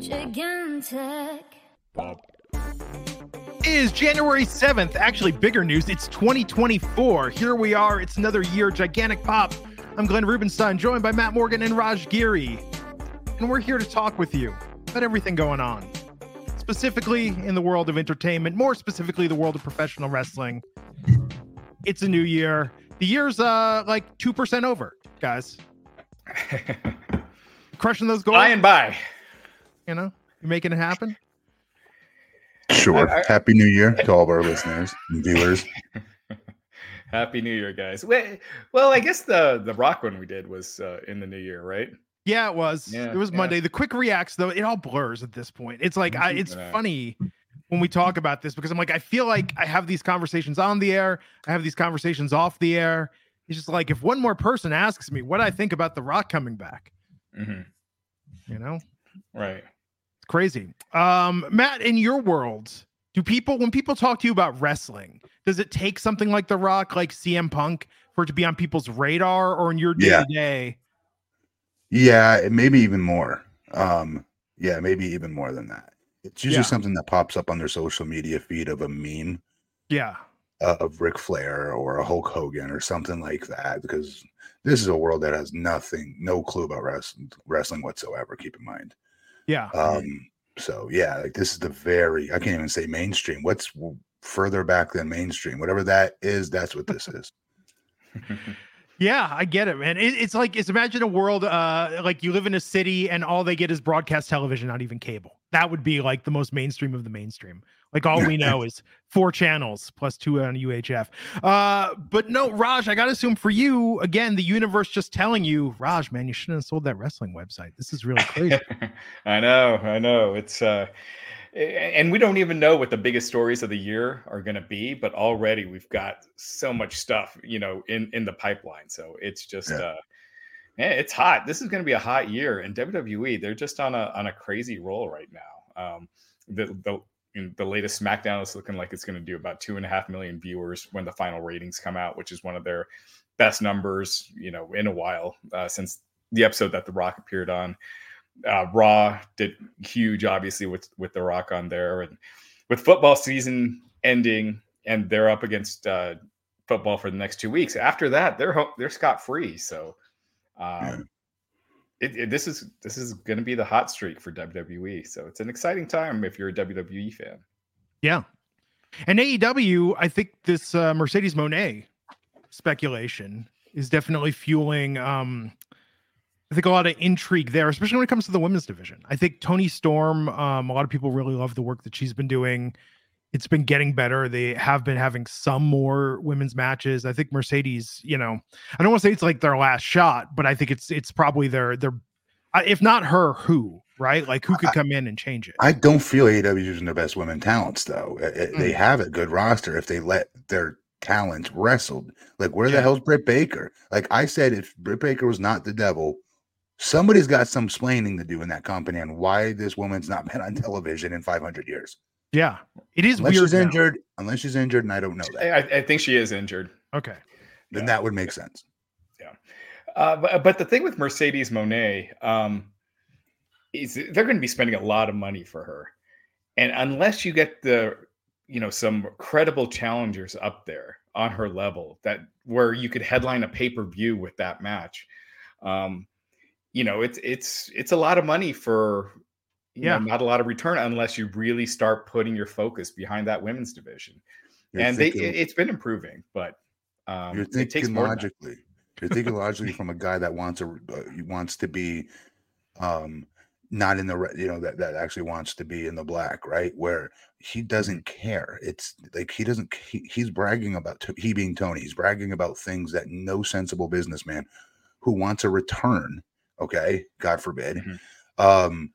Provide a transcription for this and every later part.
Gigantic. Pop Is January 7th. Actually, bigger news. It's 2024. Here we are. It's another year. Gigantic Pop. I'm Glenn Rubenstein, joined by Matt Morgan and Raj Giri. And we're here to talk with you about everything going on, specifically in the world of entertainment, more specifically, the world of professional wrestling. It's a new year. The year's uh like 2% over, guys. Crushing those goals. By and by. You know, you're making it happen. Sure. I- I- Happy New Year to all of our listeners and viewers. Happy New Year, guys. Wait, well, I guess the the rock one we did was uh, in the new year, right? Yeah, it was. Yeah, it was yeah. Monday. The quick reacts, though, it all blurs at this point. It's like I, it's Yeah. funny when we talk about this because I'm like, I feel like I have these conversations on the air, I have these conversations off the air. It's just like if one more person asks me what I think about The Rock coming back, hmm you know, Right. it's crazy. Um, Matt, in your world, do people when people talk to you about wrestling, does it take something like The Rock, like CM Punk, for it to be on people's radar, or in your day to day? Yeah, maybe even more. Um, yeah, maybe even more than that. It's usually Yeah. something that pops up on their social media feed of a meme Yeah, uh, of Ric Flair or a Hulk Hogan or something like that. Because this is a world that has nothing, no clue about wrestling, wrestling whatsoever. Keep in mind. yeah. Um, so yeah, like this is the very I can't even say mainstream. What's further back than mainstream? Whatever that is, that's what this is. Yeah, I get it, man. It, it's like it's imagine a world uh like you live in a city and all they get is broadcast television, not even cable. That would be like the most mainstream of the mainstream. Like all we know is four channels plus two on UHF. Uh, but no, Raj, I gotta assume for you again, the universe just telling you, Raj, man, you shouldn't have sold that wrestling website. This is really crazy. I know, I know. It's uh and we don't even know what the biggest stories of the year are going to be, but already we've got so much stuff, you know, in in the pipeline. So it's just Yeah. uh yeah, it's hot. This is going to be a hot year and WWE, they're just on a on a crazy roll right now. Um the the the latest SmackDown is looking like it's going to do about two and a half million viewers when the final ratings come out, which is one of their best numbers, you know, in a while uh, since the episode that The Rock appeared on. Uh, Raw did huge, obviously, with with The Rock on there, and with football season ending, and they're up against uh, football for the next two weeks. After that, they're ho- they're scot free. So, um, it, it- this is this is going to be the hot streak for WWE. So it's an exciting time if you're a WWE fan. yeah. And AEW, I think this uh, Mercedes Moné speculation is definitely fueling um I think a lot of intrigue there, especially when it comes to the women's division. I think Toni Storm, um, a lot of people really love the work that she's been doing. It's been getting better. They have been having some more women's matches. I think Mercedes, you know, I don't want to say it's like their last shot, but I think it's it's probably their their uh, if not her, who, right? Like who could I- come in and change it? I don't feel AEW is using their best women talents though. Uh, uh, They Mm. have a good roster if they let their talent wrestled. Like where Yeah. the hell's Britt Baker? Like I said, if Britt Baker was not the devil, somebody's got some explaining to do in that company on why this woman's not been on television in 500 years. Yeah, it is Unless weird. she's now. injured, unless she's injured, and I don't know that, I, I think she is injured. Okay. then yeah. that would make sense. Yeah, uh, but, but the thing with Mercedes Moné um, is they're going to be spending a lot of money for her, and unless you get the you know some credible challengers up there on her level that where you could headline a pay per view with that match, um, you know it's it's it's a lot of money for you Yeah. know, not a lot of return unless you really start putting your focus behind that women's division. You're and they, thinking- it, it's been improving, but um, You're it takes thinking more. logically. You're thinking logically from a guy that wants to uh, wants to be um not in the you know that that actually wants to be in the black, right? Where he doesn't care. It's like he doesn't. He, he's bragging about he being Tony. He's bragging about things that no sensible businessman who wants a return. Okay, God forbid. Mhm. Um,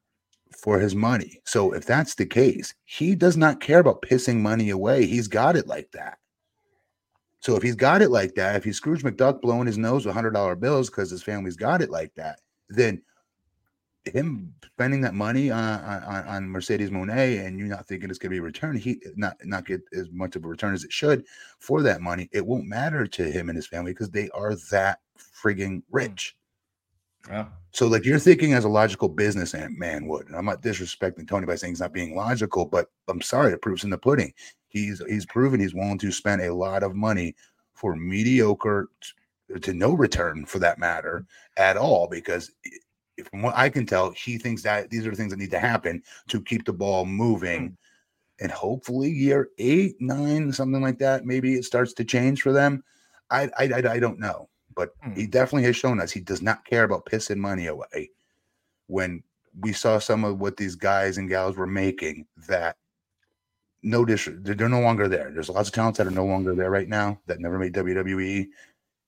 for his money. So if that's the case, he does not care about pissing money away. He's got it like that. So if he's got it like that, if he's Scrooge McDuck blowing his nose with hundred dollar bills because his family's got it like that, then him spending that money on on, on Mercedes Moné and you not thinking it's going to be returned, he not not get as much of a return as it should for that money. It won't matter to him and his family because they are that frigging rich. Yeah. So, like you're thinking as a logical business man would, and I'm not disrespecting Tony by saying he's not being logical, but I'm sorry, the proof's in the pudding. He's he's proven he's willing to spend a lot of money for mediocre t- to no return, for that matter, at all. Because i- from what I can tell, he thinks that these are the things that need to happen to keep the ball moving. Hmm. And hopefully, year eight, nine, something like that, maybe it starts to change for them. I I, I, I don't know but Hmm. he definitely has shown us he does not care about pissing money away. When we saw some of what these guys and gals were making, that no dis they're, no longer there. There's lots of talents that are no longer there right now that never made WWE,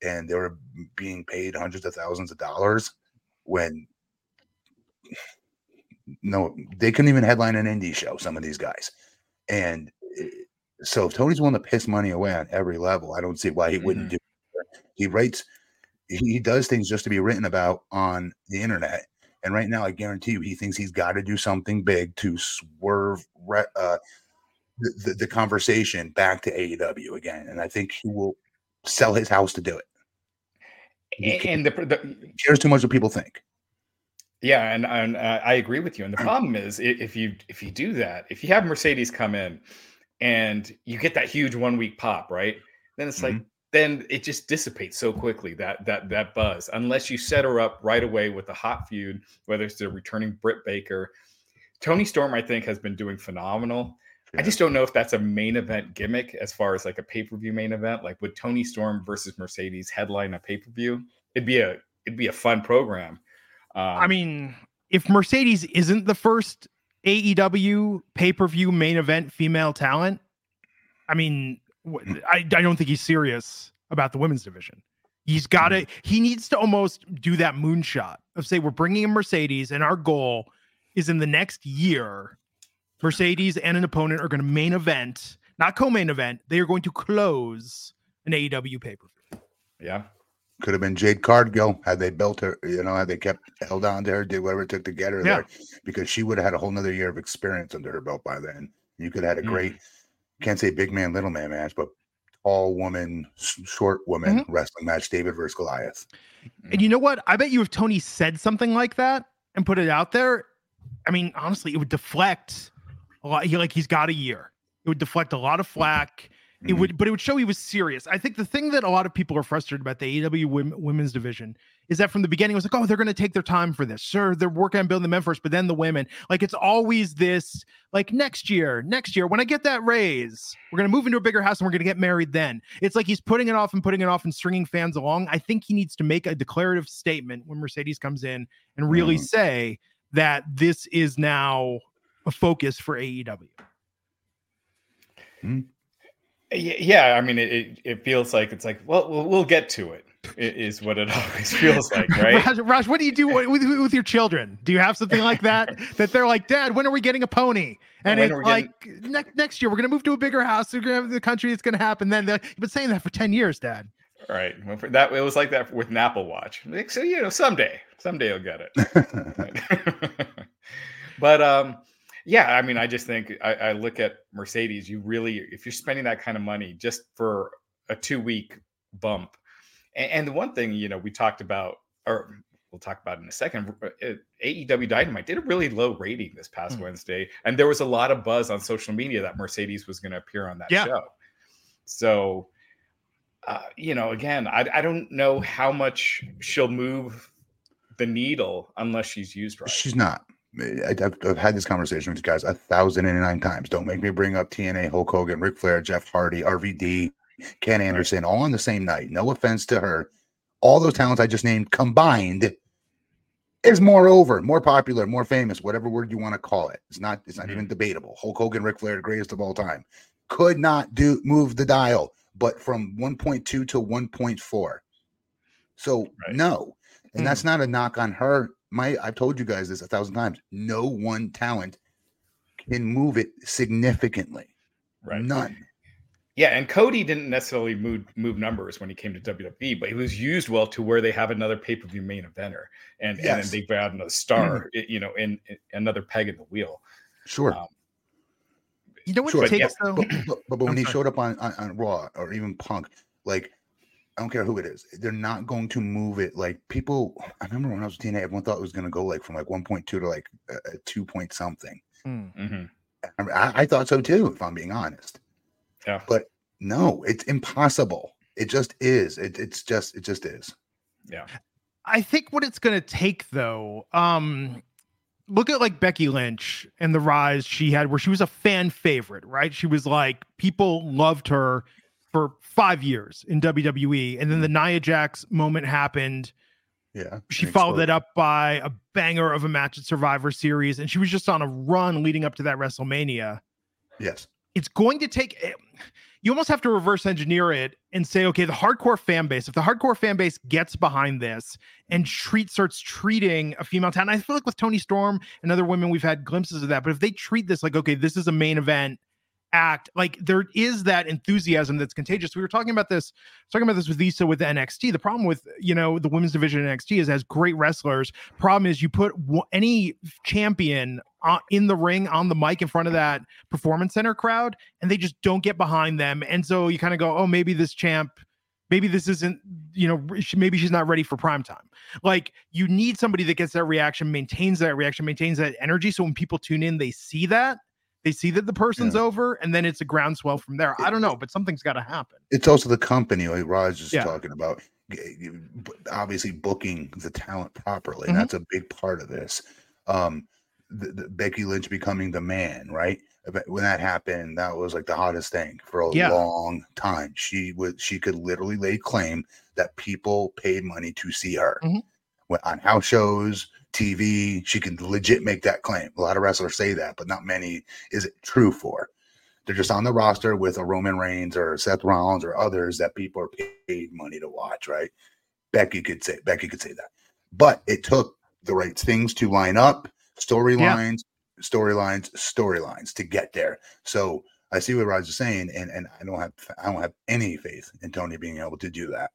and they were being paid hundreds of thousands of dollars when no, they couldn't even headline an indie show. Some of these guys, and eh, so if Tony's willing to piss money away on every level, I don't see why he wouldn't do. He writes he does things just to be written about on the internet. And right now, I guarantee you, he thinks he's got to do something big to swerve re- uh, the, the, the conversation back to AEW again. And I think he will sell his house to do it. He And, the, the cares too much what people think. Yeah, and, and uh, I agree with you. And the problem is, if you if you do that, if you have Mercedes come in, and you get that huge one week pop, right? Then it's like then it just dissipates so quickly that that that buzz. Unless you set her up right away with a hot feud, whether it's the returning Britt Baker, Toni Storm, I think has been doing phenomenal. I just don't know if that's a main event gimmick as far as like a pay per view main event. Like would Toni Storm versus Mercedes headline a pay per view? It'd be a it'd be a fun program. Um, I mean, if Mercedes isn't the first AEW pay per view main event female talent, I mean, I, I don't think he's serious about the women's division. He's got to, he needs to almost do that moonshot of say, we're bringing in Mercedes, and our goal is in the next year, Mercedes and an opponent are going to main event, not co main event. They are going to close an AEW pay per view. yeah. Could have been Jade Cargill had they built her, you know, had they kept held on to her, did whatever it took to get her Yeah. there, because she would have had a whole nother year of experience under her belt by then. You could have had a Mhm. great, can't say big man, little man match, but tall woman, short woman Mm-hmm. wrestling match, David versus Goliath. And you know what? I bet you if Tony said something like that and put it out there, I mean, honestly, it would deflect a lot. He like he's got a year. It would deflect a lot of flack. It Mhm. would, but it would show he was serious. I think the thing that a lot of people are frustrated about the AEW women's division is that from the beginning it was like, oh, they're going to take their time for this. Sure, they're working on building the men first, but then the women, like it's always this, like next year, next year when I get that raise, we're going to move into a bigger house and we're going to get married then. It's like he's putting it off and putting it off and stringing fans along. I think he needs to make a declarative statement when Mercedes comes in and really Mhm. say that this is now a focus for AEW. Y- Yeah, I mean, it, it, feels like it's like, well, we'll, we'll get to it is what it always feels like, right? Raj, Raj, what do you do with, with, your children? Do you have something like that? that they're like, Dad, when are we getting a pony? And When it's are we like next next year we're gonna move to a bigger house. We're gonna have the country. It's gonna happen. Then you've been saying that for ten years, Dad. Right. That it was like that with an Apple Watch. Like, so you know, someday, someday you'll get it. but um, yeah, I mean, I just think I, I look at Mercedes. You really, if you're spending that kind of money just for a two week bump, and, and the one thing you know we talked about, or we'll talk about in a second, uh, AEW Dynamite did a really low rating this past Hmm. Wednesday, and there was a lot of buzz on social media that Mercedes was going to appear on that Yeah. show. So, uh, you know, again, I, I don't know how much she'll move the needle unless she's used right. She's not. I, have I've had this conversation with you guys a thousand and nine times. Don't make me bring up TNA, Hulk Hogan, Ric Flair, Jeff Hardy, RVD, Ken Anderson, all on the same night. No offense to her. All those talents I just named combined is more over, more popular, more famous, whatever word you want to call it. It's not. It's not Mhm. even debatable. Hulk Hogan, Ric Flair, the greatest of all time, could not do move the dial, but from 1.2 to 1.4. So Right. no, and that's not a knock on her. My, I've told you guys this a thousand times. No one talent can move it significantly. Right. None. Yeah, and Cody didn't necessarily move move numbers when he came to WWE, but he was used well to where they have another pay per view main eventer, and Yes. and they've got another star, i- you know, in, in another peg in the wheel. Sure. Um, You know what Sure, it takes yeah, though? but, but, but when I'm he showed up on, on on Raw or even Punk, like I don't care who it is, they're not going to move it. Like people, I remember when I was a teenager, everyone thought it was going to go like from like 1.2 to like a, a two point something. Hmm. mhm. I, I, I thought so too, if I'm being honest. Yeah. But no, it's impossible. It just is. It, it's just it just is. Yeah. I think what it's going to take though, um, look at like Becky Lynch and the rise she had where she was a fan favorite, right? She was like people loved her for 5 years in WWE and then the Nia Jax moment happened. Yeah. She followed that up by a banger of a match at Survivor Series and she was just on a run leading up to that WrestleMania. Yes. it's going to take eh, you almost have to reverse engineer it and say okay the hardcore fan base if the hardcore fan base gets behind this and treat starts treating a female talent i feel like with toni storm and other women we've had glimpses of that but if they treat this like okay this is a main event act like there is that enthusiasm that's contagious. We were talking about this talking about this with Lisa with NXT the problem with you know the women's division in NXT is has great wrestlers problem is you put any champion uh, in the ring on the mic in front of that performance center crowd and they just don't get behind them. And so you kind of go oh maybe this champ maybe this isn't you know maybe she's not ready for prime time. Like you need somebody that gets that reaction maintains that reaction maintains that energy so when people tune in they see that they see that the person's over and then it's a groundswell from there i don't know but something's got to happen It's also the company, like Raj is Yeah. talking about, obviously booking the talent properly. Mhm. And that's a big part of this. Um, the, the Becky Lynch becoming the man, right? When that happened, that was like the hottest thing for a Yeah. long time. She would, she could literally lay claim that people paid money to see her Mhm. When- on house shows, TV. She can legit make that claim. A lot of wrestlers say that, but not many is it true for. They're just on the roster with a Roman Reigns or Seth Rollins or others that people are paid money to watch, right? Becky could say Becky could say that. But it took the right things to line up, storylines, storylines, storylines to get there. So I see what is saying, and and I don't have I don't have any faith in Tony being able to do that.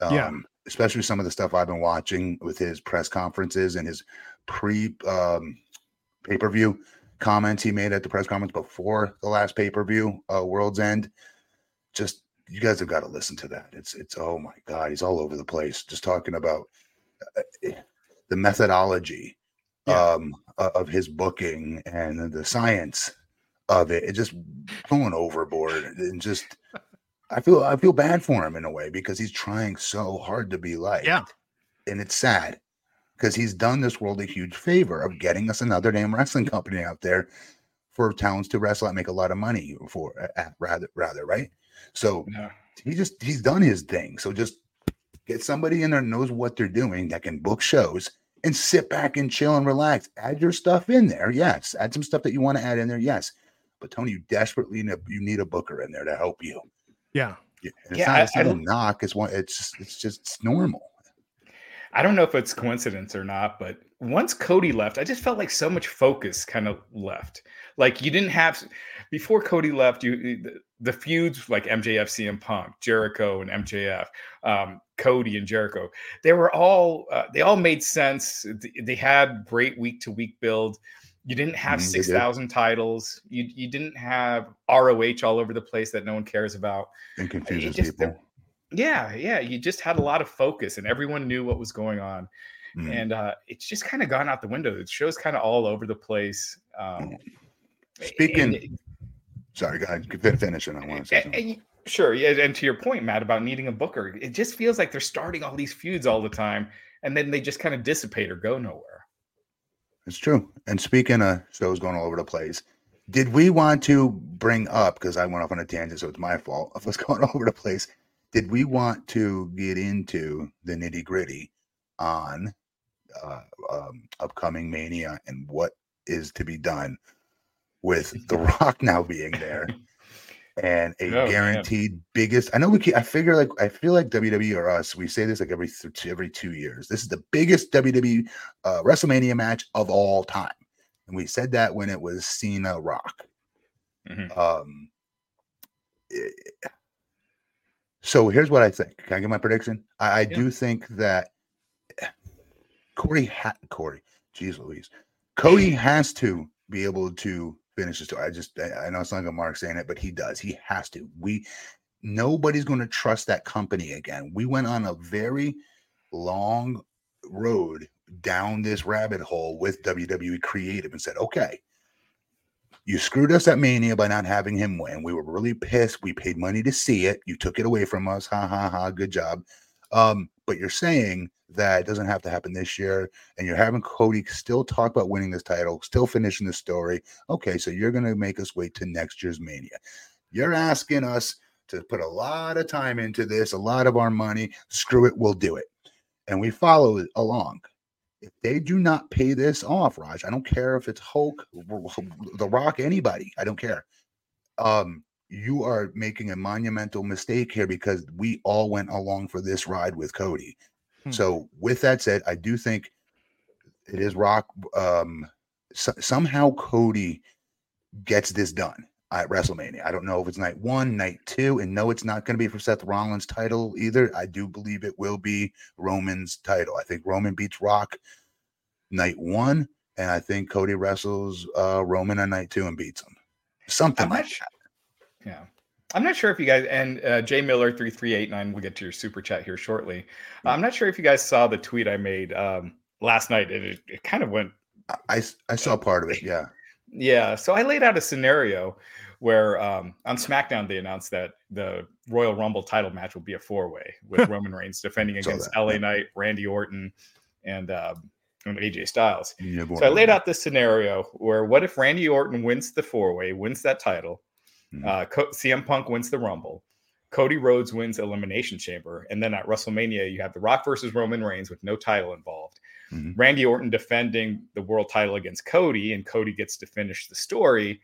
Um, Yeah. Especially some of the stuff I've been watching with his press conferences and his pre um pay-per-view comments he made at the press conference before the last pay-per-view, uh World's End. Just you guys have got to listen to that. It's it's oh my god, he's all over the place just talking about uh, eh, the methodology Yeah. um of his booking and the science of it. It just going overboard and just I feel I feel bad for him in a way because he's trying so hard to be liked. Yeah. And it's sad because he's done this world a huge favor of getting us another damn wrestling company out there for talents to wrestle and make a lot of money for uh, rather rather right. So Yeah. he just he's done his thing. So just get somebody in there knows what they're doing that can book shows and sit back and chill and relax. Add your stuff in there, yes. Add some stuff that you want to add in there, yes. But Tony, you desperately need, you need a booker in there to help you. Yeah Yeah, it's Yeah, not, I- it's I not a don't- knock. It's one. It's just, it's just it's normal. I don't know if it's coincidence or not, but once Cody left, I just felt like so much focus kind of left. Like you didn't have before Cody left, you the, the feuds like MJF, CM Punk, Jericho, and MJF, um, Cody and Jericho. They were all uh, they all made sense. They had great week to week build. You didn't have Mhm, six thousand titles. You you didn't have ROH all over the place that no one cares about. And confuses just- people. Yeah, yeah. You just had a lot of focus, and everyone knew what was going on Mm. and uh, it's just kind of gone out the window. The show's kind of all over the place. Um, Speaking- and- Sorry, guys. Fin- Finish it. I want to say something. and- sure, yeah, and to your point, Matt, about needing a booker, it just feels like they're starting all these feuds all the time, and then they just kind of dissipate or go nowhere. It's true. And speaking of shows going all over the place, did we want to bring up because I went off on a tangent, so it's my fault if it's going all over the place. Did we want to get into the nitty gritty on uh, um, upcoming Mania and what is to be done with The Rock now being there and a Oh, man. guaranteed biggest. I know we. Can, I figure like I feel like WWE or us. We say this like every th- every two years. This is the biggest WWE uh, WrestleMania match of all time, and we said that when it was Cena Rock. Mhm. Um. So here's what I think. Can I get my prediction? I, I Yeah. do think that Corey ha- Corey, jeez Louise, Cody has to be able to I just I, know it's not like Mark saying it, but he does. He has to. We nobody's going to trust that company again. We went on a very long road down this rabbit hole with WWE Creative and said, okay, you screwed us at Mania by not having him win. We were really pissed. We paid money to see it. You took it away from us. Ha ha ha. Good job. Um, but you're saying that it doesn't have to happen this year, and you're having Cody still talk about winning this title, still finishing the story. Okay, so you're going to make us wait to next year's Mania. You're asking us to put a lot of time into this, a lot of our money. Screw it, we'll do it. And we follow it along. If they do not pay this off, Raj, I don't care if it's Hulk, The Rock, anybody. I don't care. Um, you are making a monumental mistake here because we all went along for this ride with Cody. Hmm. So, with that said, I do think it is Rock. Um, so- somehow Cody gets this done at WrestleMania. I don't know if it's night one, night two, and no, it's not going to be for Seth Rollins' title either. I do believe it will be Roman's title. I think Roman beats Rock night one, and I think Cody wrestles uh, Roman on night two and beats him. Something I'm like not. Yeah. I'm not sure if you guys and uh, Jay Miller three three eight nine. We'll get to your super chat here shortly. I'm not sure if you guys saw the tweet I made um, last night. It, it, kind of went. I, I- saw part of it. Yeah. Yeah, so I laid out a scenario where um, on SmackDown they announced that the Royal Rumble title match will be a four-way with Roman Reigns defending against that, LA. Knight, Randy Orton, and um, and AJ Styles. You're So I laid out this scenario where what if Randy Orton wins the four-way, wins that title, Mhm. uh, Co- CM Punk wins the Rumble, Cody Rhodes wins Elimination Chamber, and then at WrestleMania you have The Rock versus Roman Reigns with no title involved. Mhm. Randy Orton defending the world title against Cody, and Cody gets to finish the story,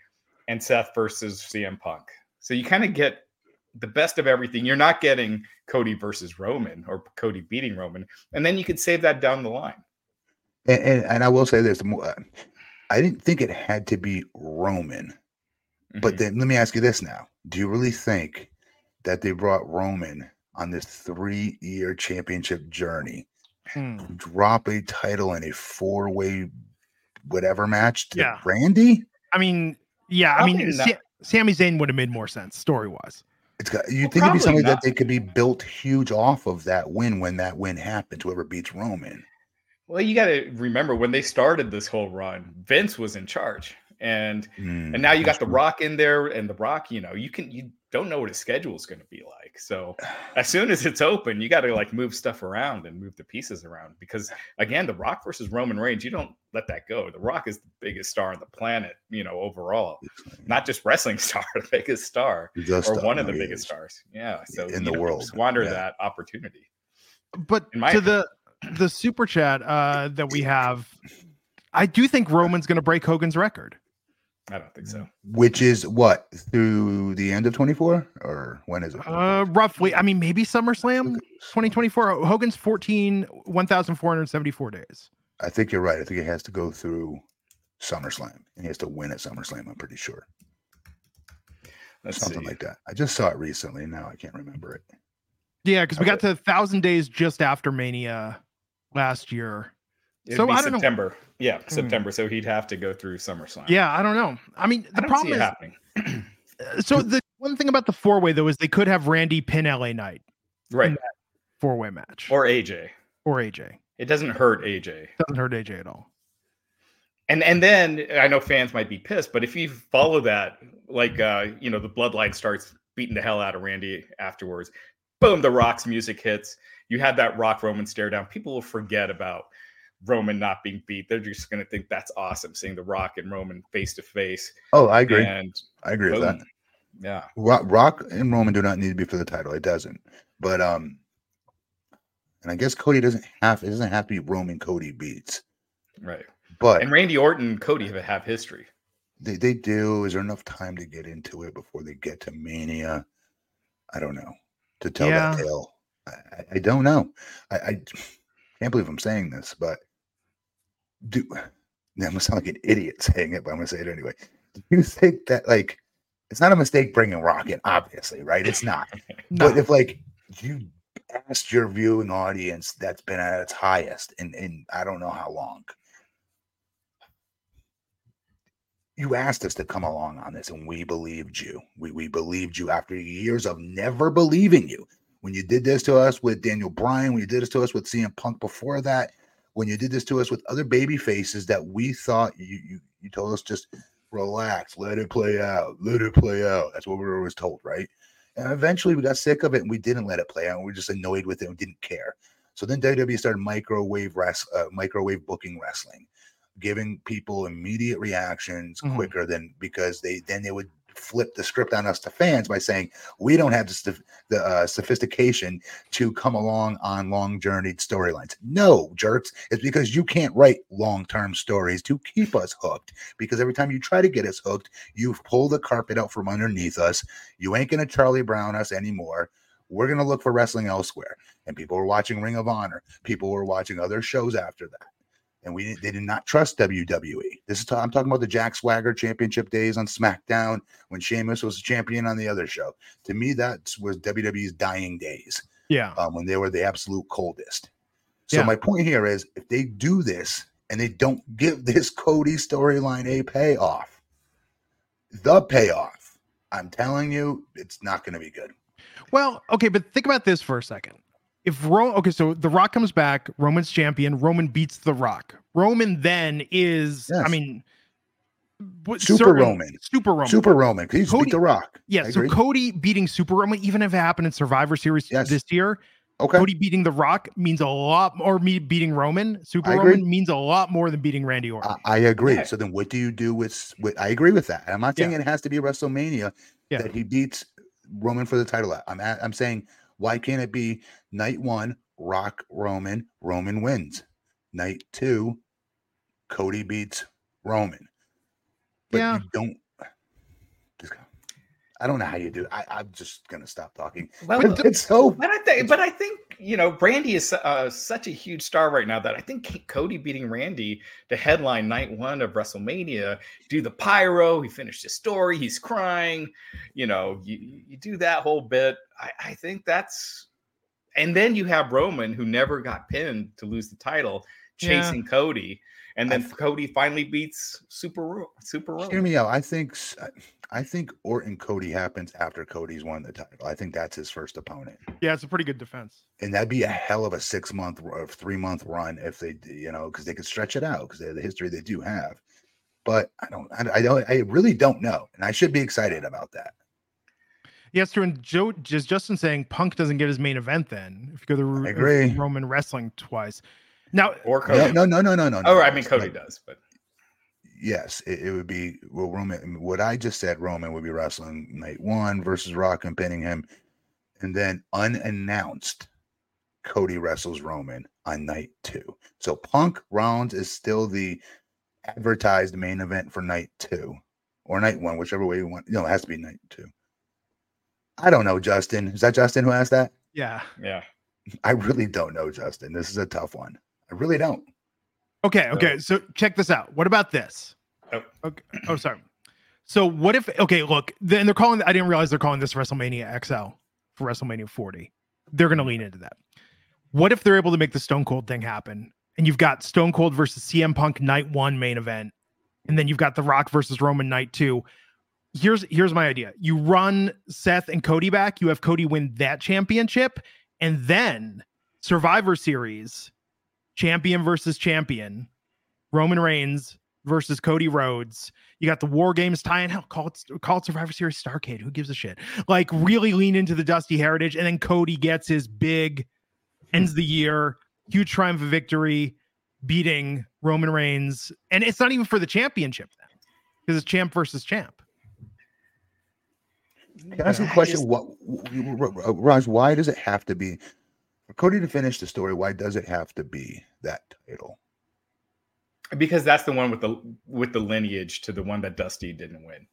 and Seth versus CM Punk. So you kind of get the best of everything. You're not getting Cody versus Roman or Cody beating Roman, and then you could save that down the line. And, and, and I will say this: more, uh, I didn't think it had to be Roman. But Mhm. then let me ask you this now. Do you really think that they brought Roman on this three year championship journey, Hmm. drop a title in a four way whatever match to Yeah. Randy? I mean, yeah, I mean, Probably. Sa- Sami Zayn would have made more sense story wise. It's got you Well, think it'd be something not. that they could be built huge off of that win when that win happens, whoever beats Roman. well, you got to remember when they started this whole run, Vince was in charge, and Hmm, and now you got the. Rock in there, and the Rock, you know, you can you don't know what his schedule is going to be like. So as soon as it's open, you got to like move stuff around and move the pieces around because again, the Rock versus Roman Reigns, you don't let that go. The Rock is the biggest star on the planet, you know, overall, not just wrestling star, the biggest star The or star, one of the he biggest is. stars. Yeah, so in the don't world, squander yeah. that opportunity. But In my to the the super chat uh, that we have, I do think Roman's going to break Hogan's record. I don't think so. Which is what through the end of 24 or when is it? Uh, roughly, I mean, maybe SummerSlam 2024. Hogan's 14, 1,474 days. I think you're right. I think it has to go through SummerSlam. And he has to win at SummerSlam, I'm pretty sure. Let's Something see. like that. I just saw it recently. Now I can't remember it. Yeah, because we got Okay. to 1,000 days just after Mania last year. It'd So be I don't know. September. Yeah, Hmm. September. So he'd have to go through SummerSlam. Yeah, I don't know. I mean, I the don't problem is happening. so the one thing about the four way though is they could have Randy pin LA Knight Right. four way match Or AJ. or AJ. It doesn't hurt AJ. Doesn't hurt AJ at all. And and then I know fans might be pissed, but if you follow that, like uh, you know, the bloodline starts beating the hell out of Randy afterwards. Boom, the Rock's music hits. You had that Rock Roman stare down. People will forget about Roman not being beat. They're just gonna think that's awesome, seeing the Rock and Roman face to face. Oh, I agree. And I agree with that. Yeah. Rock, Rock and Roman do not need to be for the title. It doesn't. But um, And I guess Cody doesn't have it doesn't have to be Roman Cody beats, Right. but And Randy Orton and Cody have have history. they, they do. Is there enough time to get into it before they get to Mania? I don't know. To tell Yeah. that tale. I, I- I don't know. I, I can't believe I'm saying this, but do I'm gonna sound like an idiot saying it, but I'm gonna say it anyway. Do you think that like it's not a mistake bringing Rocket, obviously, right? It's not. No. But if like you asked your viewing audience that's been at its highest in, in I don't know how long. You asked us to come along on this and we believed you. We we believed you after years of never believing you. When you did this to us with Daniel Bryan, when you did this to us with CM Punk before that, when you did this to us with other baby faces that we thought you you, you told us just relax, let it play out, let it play out. That's what we were always told, right? And eventually we got sick of it and we didn't let it play out. We are just annoyed with it and didn't care. So then WWE started microwave rest, uh, microwave booking wrestling, giving people immediate reactions Mhm. quicker than because they then they would flip the script on us to fans by saying we don't have the, the uh, sophistication to come along on long journeyed storylines. No, jerks, it's because you can't write long term stories to keep us hooked. Because every time you try to get us hooked, you pull the carpet out from underneath us. You ain't gonna Charlie Brown us anymore. We're gonna look for wrestling elsewhere. And people were watching Ring of Honor. People were watching other shows after that. And we they did not trust WWE. This is ta- I'm talking about the Jack Swagger Championship days on SmackDown when Sheamus was a champion on the other show. To me, that was WWE's dying days yeah. um, when they were the absolute coldest. So Yeah. my point here is, if they do this and they don't give this Cody storyline a payoff, the payoff, I'm telling you, it's not going to be good. Well, okay, but think about this for a second. If Ro- okay, so The Rock comes back, Roman's champion, Roman beats The Rock. Roman then is, I mean, what- Super certain- Roman. Super Roman. Super Roman, because he's Cody- beat The Rock. yeah. I So agree. Cody beating Super Roman, even if it happened in Survivor Series Yes. this year, okay, Cody beating The Rock means a lot, or me beating Roman, Super I agree. Roman means a lot more than beating Randy Orton. I, I agree. Yeah. So then, what do you do with? with I agree with that. I'm not saying Yeah. it has to be WrestleMania Yeah. that he beats Roman for the title. at. I'm at, I'm saying why can't it be night one, Rock Roman, Roman wins. Night two, Cody beats Roman. But Yeah. you don't. just- I don't know how you do. it. I, I'm just gonna stop talking. Well, But it's so. But I think, but I think you know, Randy is uh, such a huge star right now that I think Cody beating Randy to headline night one of WrestleMania, do the pyro, he finished his story, he's crying, you know, you, you do that whole bit. I, I think that's, and then you have Roman who never got pinned to lose the title, Yeah. chasing Cody, and then I- Cody finally beats Super Ro- Super Hear Roman. me out. I think s- I think Orton Cody happens after Cody's won the title. I think that's his first opponent. yeah, it's a pretty good defense. and that'd be a hell of a six month or three month run if they, you know, because they could stretch it out because they have the history they do have. But I don't, I, I don't, I really don't know, and I should be excited about that. Yes, true. And Joe, just Justin saying Punk doesn't get his main event. Then if you go the ro- agree. Roman wrestling twice. Now, Or No, Cody. no, no, no, no, no. oh, no, I mean, Cody like- does, but Yes, it, it would be well, Roman. Um, what I just said, Roman would be wrestling night one versus Rock and pinning him, and then unannounced, Cody wrestles Roman on night two. So Punk Rollins is still the advertised main event for night two or night one, whichever way you want. No, it has to be night two. I don't know, Justin. Is that Justin who asked that? yeah. yeah. I really don't know, Justin. This is a tough one. I really don't. Okay, okay. So check this out. What about this? Oh. Okay. Oh, sorry. So what if? Okay, look. Then they're calling. I didn't realize they're calling this WrestleMania XL for WrestleMania 40. They're going to lean into that. What if they're able to make the Stone Cold thing happen? And you've got Stone Cold versus CM Punk night one main event, and then you've got The Rock versus Roman night two. Here's here's my idea. You run Seth and Cody back. You have Cody win that championship, and then Survivor Series champion versus champion, Roman Reigns versus Cody Rhodes. You got the War Games tie-in. Hell, call it call it Survivor Series Starcade. Who gives a shit? Like really lean into the Dusty heritage, and then Cody gets his big ends the year huge triumph of victory, beating Roman Reigns, and it's not even for the championship then, because it's champ versus champ. Can I ask you a question? What, Raj? Why does it have to be For Cody to finish the story, why does it have to be that title? because that's the one with the with the lineage to the one that Dusty didn't win.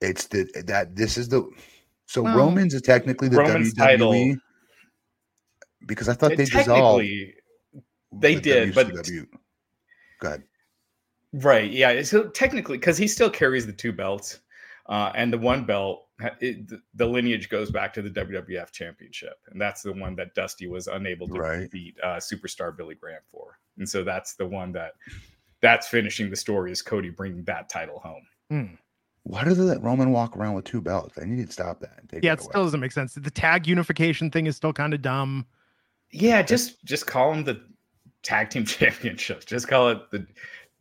It's the that this is the so Well, Romans is technically the Roman's WWE title- because I thought It they dissolved. technically, they the did, but- WCW. go ahead. right? Yeah, so technically, because he still carries the two belts, uh, and the one belt, ha- it, the, the lineage goes back to the WWF Championship, and that's the one that Dusty was unable to Right. beat uh, Superstar Billy Graham for, and so that's the one that that's finishing the story is Cody bringing that title home. Hmm. Why do they let Roman walk around with two belts? They need to stop that. And take Yeah, that it away. still doesn't make sense. The tag unification thing is still kind of dumb. Yeah, just just call them the tag team championships. Just call it the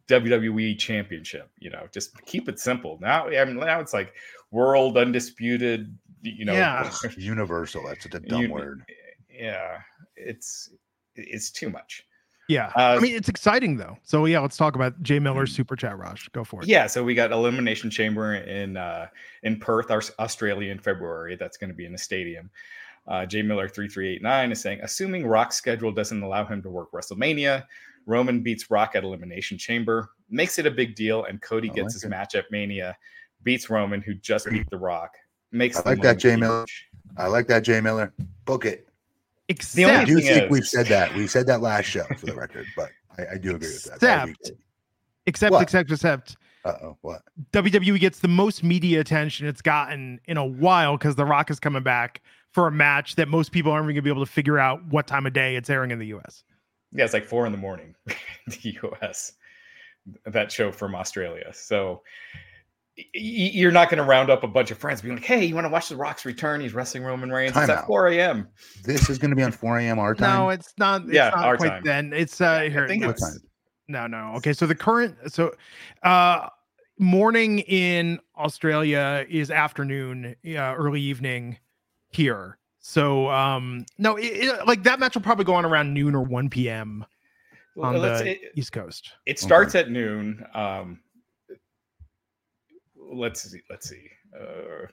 WWE championship. You know, just keep it simple. Now, I mean, now it's like world undisputed. You know, Yeah. Universal. That's a dumb You- word. yeah, it's it's too much. Yeah. Uh, I mean, it's exciting though. So yeah, let's talk about Jay Miller's Mm. super chat rush. Go for it. Yeah, so we got Elimination Chamber in uh, in Perth, Aus- Australia, in February. That's going to be in a stadium. Uh, Jay Miller three three eight nine is saying, assuming Rock's schedule doesn't allow him to work WrestleMania, Roman beats Rock at Elimination Chamber, makes it a big deal, and Cody I gets like his it. match at Mania, beats Roman, who just beat The Rock, makes. I like that, Jay Miller. I like that, Jay Miller. Book it. The Except, I do thing think we've said that. We said that last show for the record, but I, I do agree with that. That would be Except- except, What? except, except. Uh-oh, what? WWE gets the most media attention it's gotten in a while because The Rock is coming back for a match that most people aren't even gonna be able to figure out what time of day it's airing in the US. Yeah, it's like four in the morning, in the US. That show from Australia. So y- y- you're not going to round up a bunch of friends being like, "Hey, you want to watch The Rock's return? He's wrestling Roman Reigns. Time it's at 4 a.m." This is going to be on 4 a.m. our time. No, it's not. It's Yeah, not our quite time. then. It's uh here. I think no, it's no, no. Okay, so the current so uh morning in Australia is afternoon, uh, early evening here. So um no, it, it- like that match will probably go on around noon or 1 p.m. on Well, let's- the it, East Coast. it starts at noon. Um, let's see. Let's see. Uh,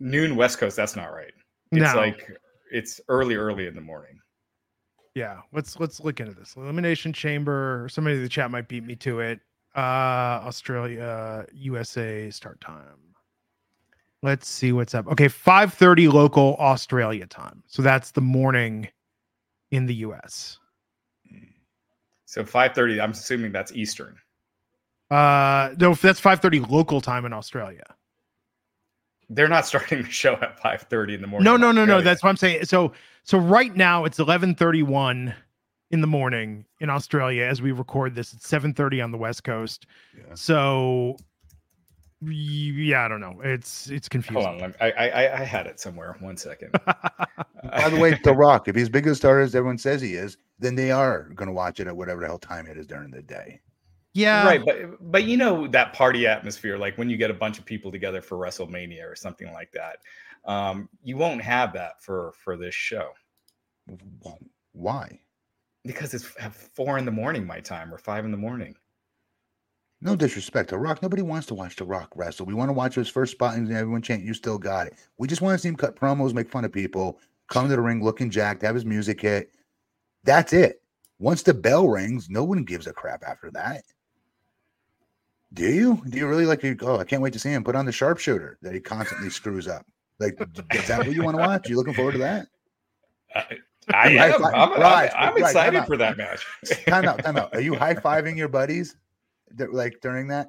noon West Coast. That's not right. It's No. like it's early, early in the morning. Yeah, let's let's look into this. Elimination Chamber. Somebody in the chat might beat me to it. Uh Australia, USA start time. Let's see what's up. Okay, 5:30 local Australia time. So that's the morning in the US. So 5:30. I'm assuming that's Eastern. Uh no, that's 5:30 local time in Australia. They're not starting the show at 5:30 in the morning. No, no, no, no. That's what I'm saying. So so right now it's 11:31 in the morning in Australia as we record this. It's 7:30 on the West Coast. Yeah. So yeah, I don't know. It's it's confusing. Hold on, me, I, I I had it somewhere. One second. By the way, The Rock, if he's big as a star as everyone says he is, then they are going to watch it at whatever the hell time it is during the day. Yeah, right, but but you know that party atmosphere, like when you get a bunch of people together for WrestleMania or something like that, um, you won't have that for for this show Why? because it's at four in the morning my time or five in the morning. No disrespect to Rock. Nobody wants to watch The Rock wrestle. We want to watch his first spot and everyone chant, You still got it. We just want to see him cut promos, make fun of people, come to the ring looking jacked, have his music hit. That's it. Once the bell rings, no one gives a crap after that. Do you? Do you really like to go? I can't wait to see him put on the sharpshooter that he constantly screws up. Like, is that what you want to watch? You looking forward to that? I, I am. right, I'm, I'm- I'm right, excited for that match. Time out, time out. Are you high fiving your buddies that, like during that?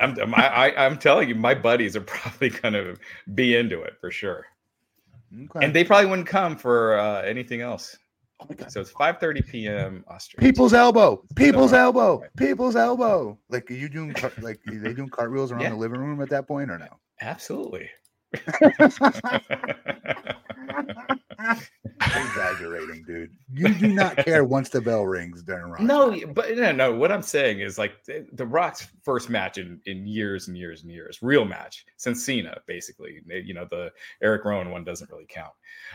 I'm, I'm, I, I'm telling you, my buddies are probably going to be into it for sure, Okay. and they probably wouldn't come for uh, anything else. Oh my God. So it's 5:30 p.m. Australia. People's elbow, people's elbow, Right. people's elbow. Like, are you doing car- like are they doing cartwheels around Yeah. the living room at that point or no? Absolutely. Exaggerating, dude. You do not care once the bell rings during rock. no, but no, no. What I'm saying is like the, the Rock's first match in, in years and years and years, real match since Cena, basically. You know, the Erick Rowan one doesn't really count.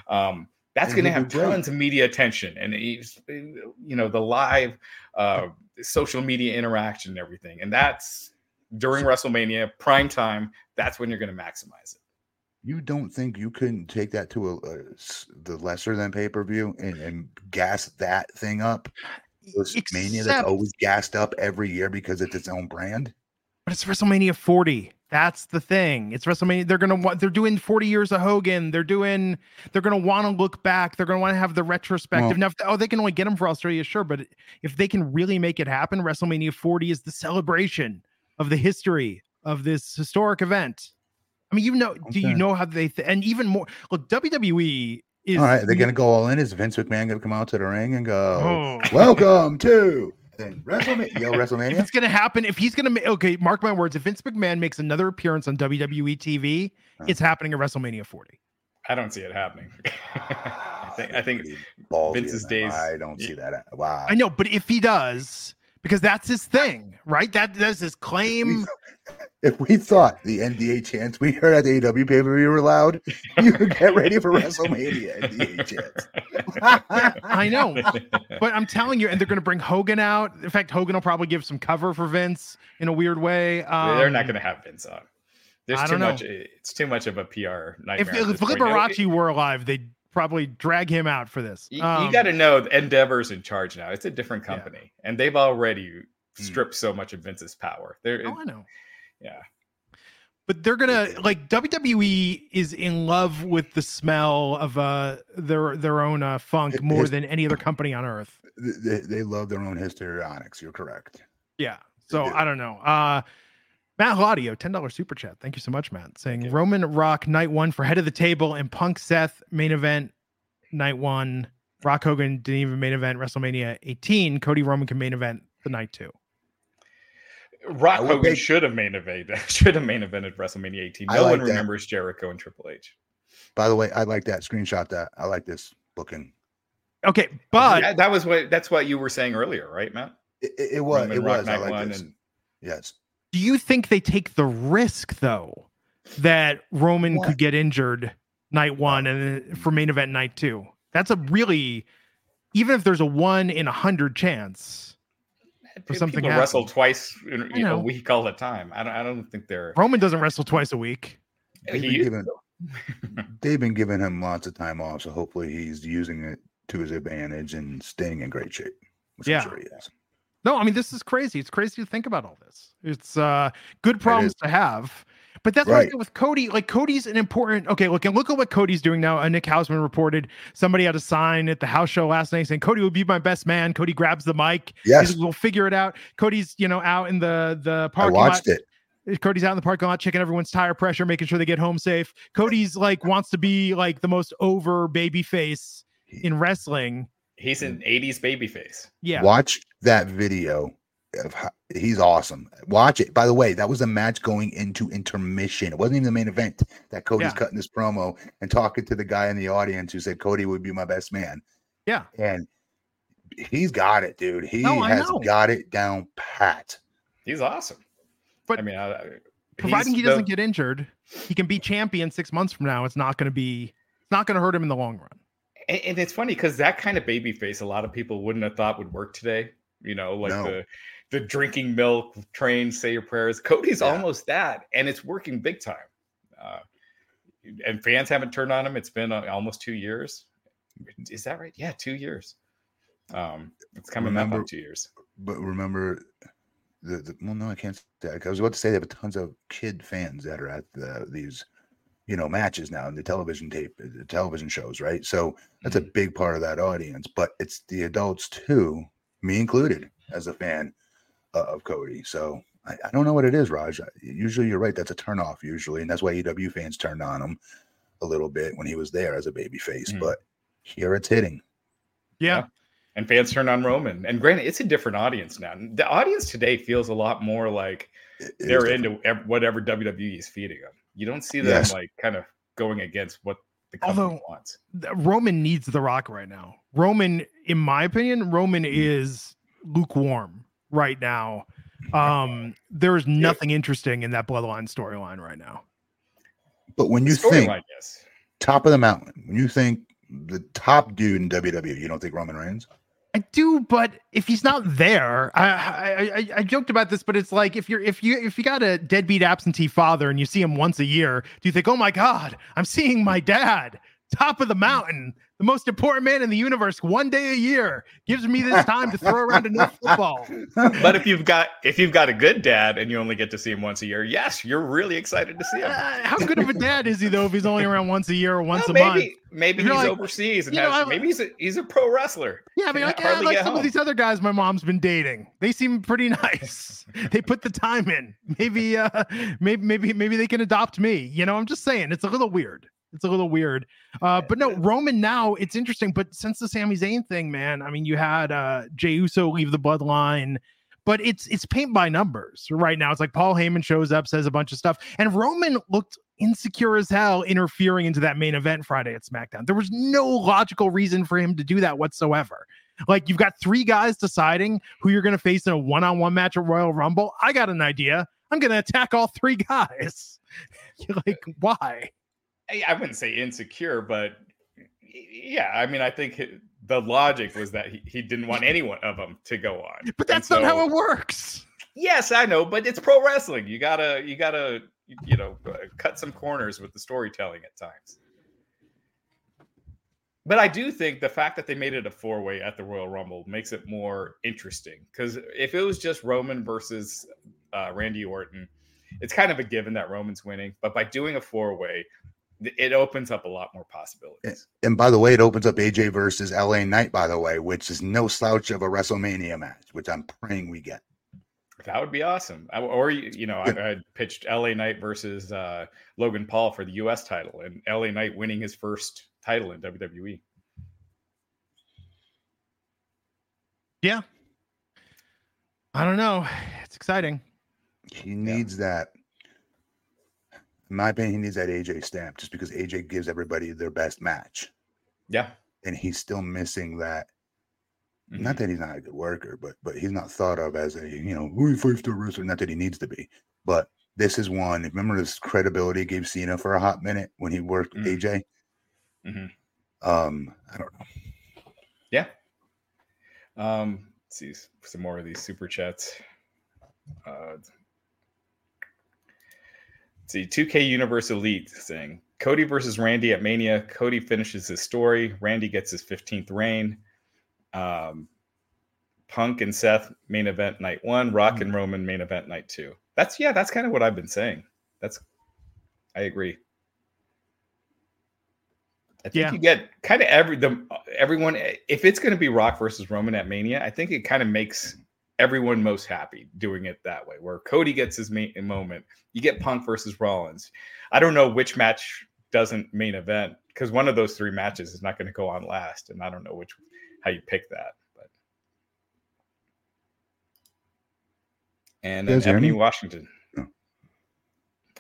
Um, that's going to have did great. tons of media attention, and he's, you know, the live uh, social media interaction and everything, and that's during WrestleMania prime time. That's when you're going to maximize it. You don't think you couldn't take that to a, a s- the lesser than pay per view and, and gas that thing up? This mania that's always gassed up every year because it's its own brand. But it's WrestleMania 40. That's the thing. It's WrestleMania. They're gonna want. They're doing 40 years of Hogan. They're doing. They're gonna want to look back. They're gonna want to have the retrospective. Well- now, if, oh, they can only get them for Australia, sure. But if they can really make it happen, WrestleMania 40 is the celebration of the history of this historic event. I mean, you know, do you know how they? Th- and even more. Look, WWE is. All right, they're gonna go all in. Is Vince McMahon gonna come out to the ring and go, Oh. "Welcome to then WrestleMania"? Yo, If WrestleMania. it's gonna happen, if he's gonna make okay, mark my words. If Vince McMahon makes another appearance on WWE TV, Uh. it's happening at WrestleMania 40. I don't see it happening. I think I think Vince's days- I don't see that. Wow. I know, but if he does, because that's his thing, right? That that's his claim. If we thought the NDA chants we heard at the AEW pay per view were loud, you could get ready for WrestleMania NDA chants. I know, but I'm telling you, and they're going to bring Hogan out. In fact, Hogan will probably give some cover for Vince in a weird way. Um, they're not going to have Vince on. There's I too don't know. much. It's too much of a PR nightmare. If, at if this point. Now, Liberace were alive, they'd probably drag him out for this. You, Um, got to know Endeavor's in charge now. It's a different Yeah. company, and they've already Hmm. stripped so much of Vince's power. They're Oh, I know. yeah. But they're gonna like WWE is in love with the smell of uh their their own uh, funk It- more than any other company on earth. They, they love their own histrionics. You're correct. Yeah. So do. I don't know. Uh Matt Gladio, ten dollars super chat. Thank you so much, Matt. Saying. Roman Rock night one for head of the table and Punk Seth main event night one. Rock Hogan didn't even main event WrestleMania 18. Cody Roman can main event the night two. Rock I Hogan take- should have main evented. Should have main evented WrestleMania 18. No like one that. remembers Jericho and Triple H. By the way, I like that. Screenshot that. I like this booking. Okay, but that, that was what that's what you were saying earlier, right, Matt? It, it, it was. Roman It Rock was. I like one this. and Yes. Do you think they take the risk though that Roman What? could get injured night one and then for main event night two? That's a really even if there's a one in a hundred chance for something people wrestle twice in you know, know. a week all the time. I don't. I don't think they're. Roman doesn't wrestle twice a week. They've been, used giving, they've been giving him lots of time off, so hopefully he's using it to his advantage and staying in great shape. Which Yeah. I'm sure he is. No, I mean this is crazy. It's crazy to think about all this. It's uh good problems to have. But that's what I Right. with Cody. Like Cody's an important. Okay, look and look at what Cody's doing now. Uh, Nick Hausman reported somebody had a sign at the house show last night saying Cody will be my best man. Cody grabs the mic. Yes, He's, we'll figure it out. Cody's you know out in the the parking I parking watched lot. it. Cody's out in the parking lot checking everyone's tire pressure, making sure they get home safe. Cody's like wants to be like the most over baby face in wrestling. He's an '80s babyface. Yeah. Watch that video. Of how, he's awesome. Watch it. By the way, that was a match going into intermission. It wasn't even the main event that Cody's Yeah. cutting this promo and talking to the guy in the audience who said Cody would be my best man. Yeah. And he's got it, dude. He No, has know. got it down pat. He's awesome. But I mean, I, I- providing he doesn't the- get injured, he can be champion six months from now. It's not going to be, it's not going to hurt him in the long run. And, and it's funny because that kind of baby face, a lot of people wouldn't have thought would work today. You know, like No. the the drinking milk, train, say your prayers. Cody's Yeah. almost that, and it's working big time. Uh, and fans haven't turned on him. It's been uh, almost two years. Is that right? Yeah, two years. Um, it's coming up Remember- on two years. But remember, the, the well, no, I can't say that. I was about to say they have tons of kid fans that are at the, these, you know, matches now in the television tape, the television shows, right? So that's a big part of that audience. But it's the adults too, me included, as a fan uh, of Cody. So I, I don't know what it is, Raj. I- Usually, you're right. That's a turnoff usually, and that's why AEW fans turned on him a little bit when he was there as a baby face. Mhm. But here it's hitting. Yeah. and fans turn on Roman. And granted, it's a different audience now. The audience today feels a lot more like It- it is they're into whatever WWE is feeding them. You don't see them Yes. like kind of going against what the company Although- wants. Roman needs The Rock right now. Roman, in my opinion, Roman is lukewarm right now. Um, there's nothing interesting in that bloodline storyline right now. But when you think storyline, yes. top of the mountain, when you think the top dude in WWE, you don't think Roman Reigns? I do, but if he's not there, I, I I joked about this, but it's like if you're if you if you got a deadbeat absentee father and you see him once a year, do you think, oh my god, I'm seeing my dad, top of the mountain, the most important man in the universe, one day a year, gives me this time to throw around enough football. But if you've got if you've got a good dad and you only get to see him once a year, yes, you're really excited to see him. Uh, how good of a dad is he though if he's only around once a year or once Well, a month? maybe maybe he's like, overseas and you know, maybe he's a he's a pro wrestler. Yeah, I mean, Can like, yeah, like some of these other guys my mom's been dating. They seem pretty nice. they put the time in. Maybe, uh, maybe, maybe, maybe they can adopt me. You know, I'm just saying it's a little weird. It's a little weird. Uh, but no, Roman now it's interesting. But since the Sami Zayn thing, man, I mean, you had uh, Jey Uso leave the bloodline. But it's it's paint by numbers right now. It's like Paul Heyman shows up, says a bunch of stuff, and Roman looked insecure as hell interfering into that main event Friday at SmackDown. There was no logical reason for him to do that whatsoever. Like you've got three guys deciding who you're going to face in a one-on-one match at Royal Rumble. I got an idea. I'm going to attack all three guys. You're like, why? I wouldn't say insecure, but yeah, I mean, I think the logic was that he, he didn't want any one of them to go on. But that's not how it works. Yes, I know, but it's pro wrestling. You gotta, you gotta, you know, uh, cut some corners with the storytelling at times. But I do think the fact that they made it a four way at the Royal Rumble makes it more interesting. Because if it was just Roman versus uh, Randy Orton, it's kind of a given that Roman's winning. But by doing a four way, it opens up a lot more possibilities. And by the way, it opens up AJ versus LA Knight, by the way, which is no slouch of a WrestleMania match, which I'm praying we get. That would be awesome. I- Or you you know, I I pitched LA Knight versus uh, Logan Paul for the U.S. title, and LA Knight winning his first title in WWE. Yeah. I don't know. It's exciting. He needs that. In my opinion, he needs that AJ stamp just because AJ gives everybody their best match. Yeah. And he's still missing that. Mhm. Not that he's not a good worker, but but he's not thought of as a you know "Oh, five star wrestler. Not that he needs to be, but this is one. Remember this credibility gave Cena for a hot minute when he worked with Mm. AJ. Mhm. Um, I don't know. Yeah. Um, let's see some more of these super chats. Uh, see, 2K Universe Elite saying Cody versus Randy at Mania. Cody finishes his story. Randy gets his 15th reign. Um, Punk and Seth main event night one. Rock and Roman main event night two. That's yeah, that's kind of what I've been saying. That's I agree. I think Yeah. you get kind of every the everyone if it's going to be Rock versus Roman at Mania, I think it kind of makes everyone most happy doing it that way. Where Cody gets his main moment, you get Punk versus Rollins. I don't know which match doesn't main event because one of those three matches is not going to go on last, and I don't know which how you pick that. But and then Ebony me? Washington. Oh.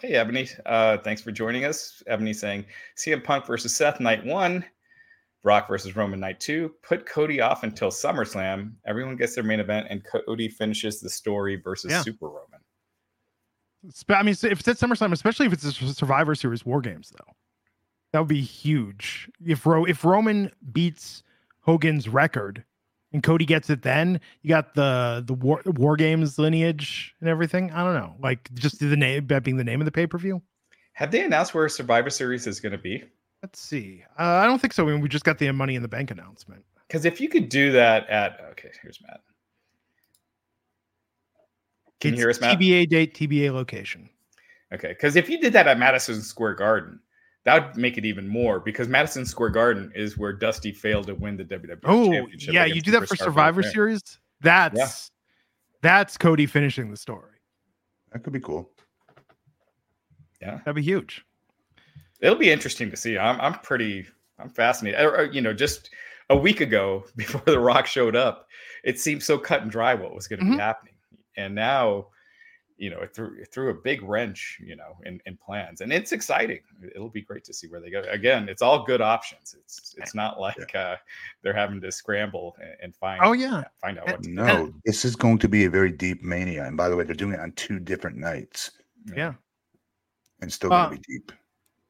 Hey Ebony, uh, thanks for joining us. Ebony saying CM Punk versus Seth night one, Brock versus Roman night two. Put Cody off until SummerSlam. Everyone gets their main event, and Cody finishes the story versus Yeah. Super Roman. I mean, if it's at SummerSlam, especially if it's a Survivor Series War Games, though, that would be huge. If Ro- if Roman beats Hogan's record and Cody gets it, then you got the the War, War Games lineage and everything. I don't know, like just the name that being the name of the pay per view. Have they announced where Survivor Series is going to be? Let's see. Uh, I don't think so. I mean, we just got the Money in the Bank announcement. Because if you could do that at okay, here's Matt. Can it's you hear us, Matt? TBA date, TBA location. Okay, because if you did that at Madison Square Garden, that would make it even more. Because Madison Square Garden is where Dusty failed to win the WWE Oh, Championship. yeah, you do that for Survivor Bearer. Series. That's that's Cody finishing the story. That could be cool. Yeah, That'd be huge. It'll be interesting to see. I'm I'm pretty I'm fascinated. Or, or, you know, just a week ago before The Rock showed up, it seemed so cut and dry what was going to Mhm. be happening, and now. You know, it threw, it threw a big wrench, you know, in, in plans, and it's exciting. It'll be great to see where they go. Again, it's all good options. It's it's not like uh, they're having to scramble and, and find. Oh yeah, find out what to do. No, this is going to be a very deep mania. And by the way, they're doing it on two different nights yeah. and still going Uh, to be deep.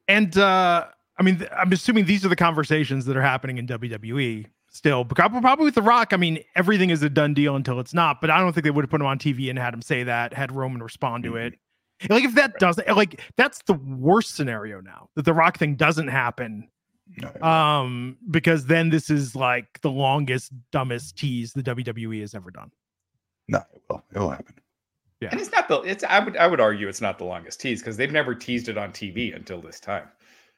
And uh I mean, I'm assuming these are the conversations that are happening in WWE. still. But probably probably with The Rock, I mean, everything is a done deal until it's not. But I don't think they would have put him on TV and had him say that, had Roman respond to it. Like if that doesn't like that's the worst scenario now that the Rock thing doesn't happen. No, Um, because then this is like the longest, dumbest tease the WWE has ever done. no, it will. It will happen. And it's not the it's I would I would argue it's not the longest tease because they've never teased it on TV until this time.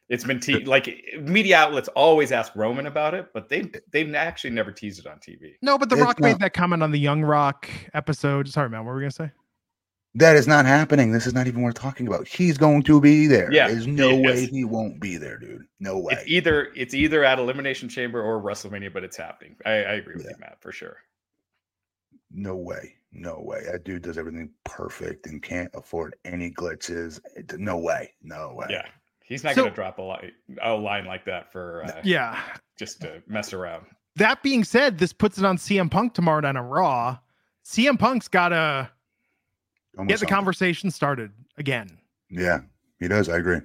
It's been te- like media outlets always ask Roman about it, but they they've actually never teased it on TV. No, but The It's Rock made that comment on the Young Rock episode. Sorry, man, what were we gonna say? That is not happening. This is not even worth talking about. He's going to be there. Yeah, There's no he way is. he won't be there, dude. No way. It's either it's either at Elimination Chamber or WrestleMania, but it's happening. I, I agree with Yeah. you, Matt, for sure. No way. No way. That dude does everything perfect and can't afford any glitches. No way. No way. Yeah, he's not So- going to drop a line a line like that for uh, Yeah. just to mess around. That being said, this puts it on CM Punk tomorrow night on Raw. CM Punk's gotta get the something. conversation started again. Yeah, he does. I agree.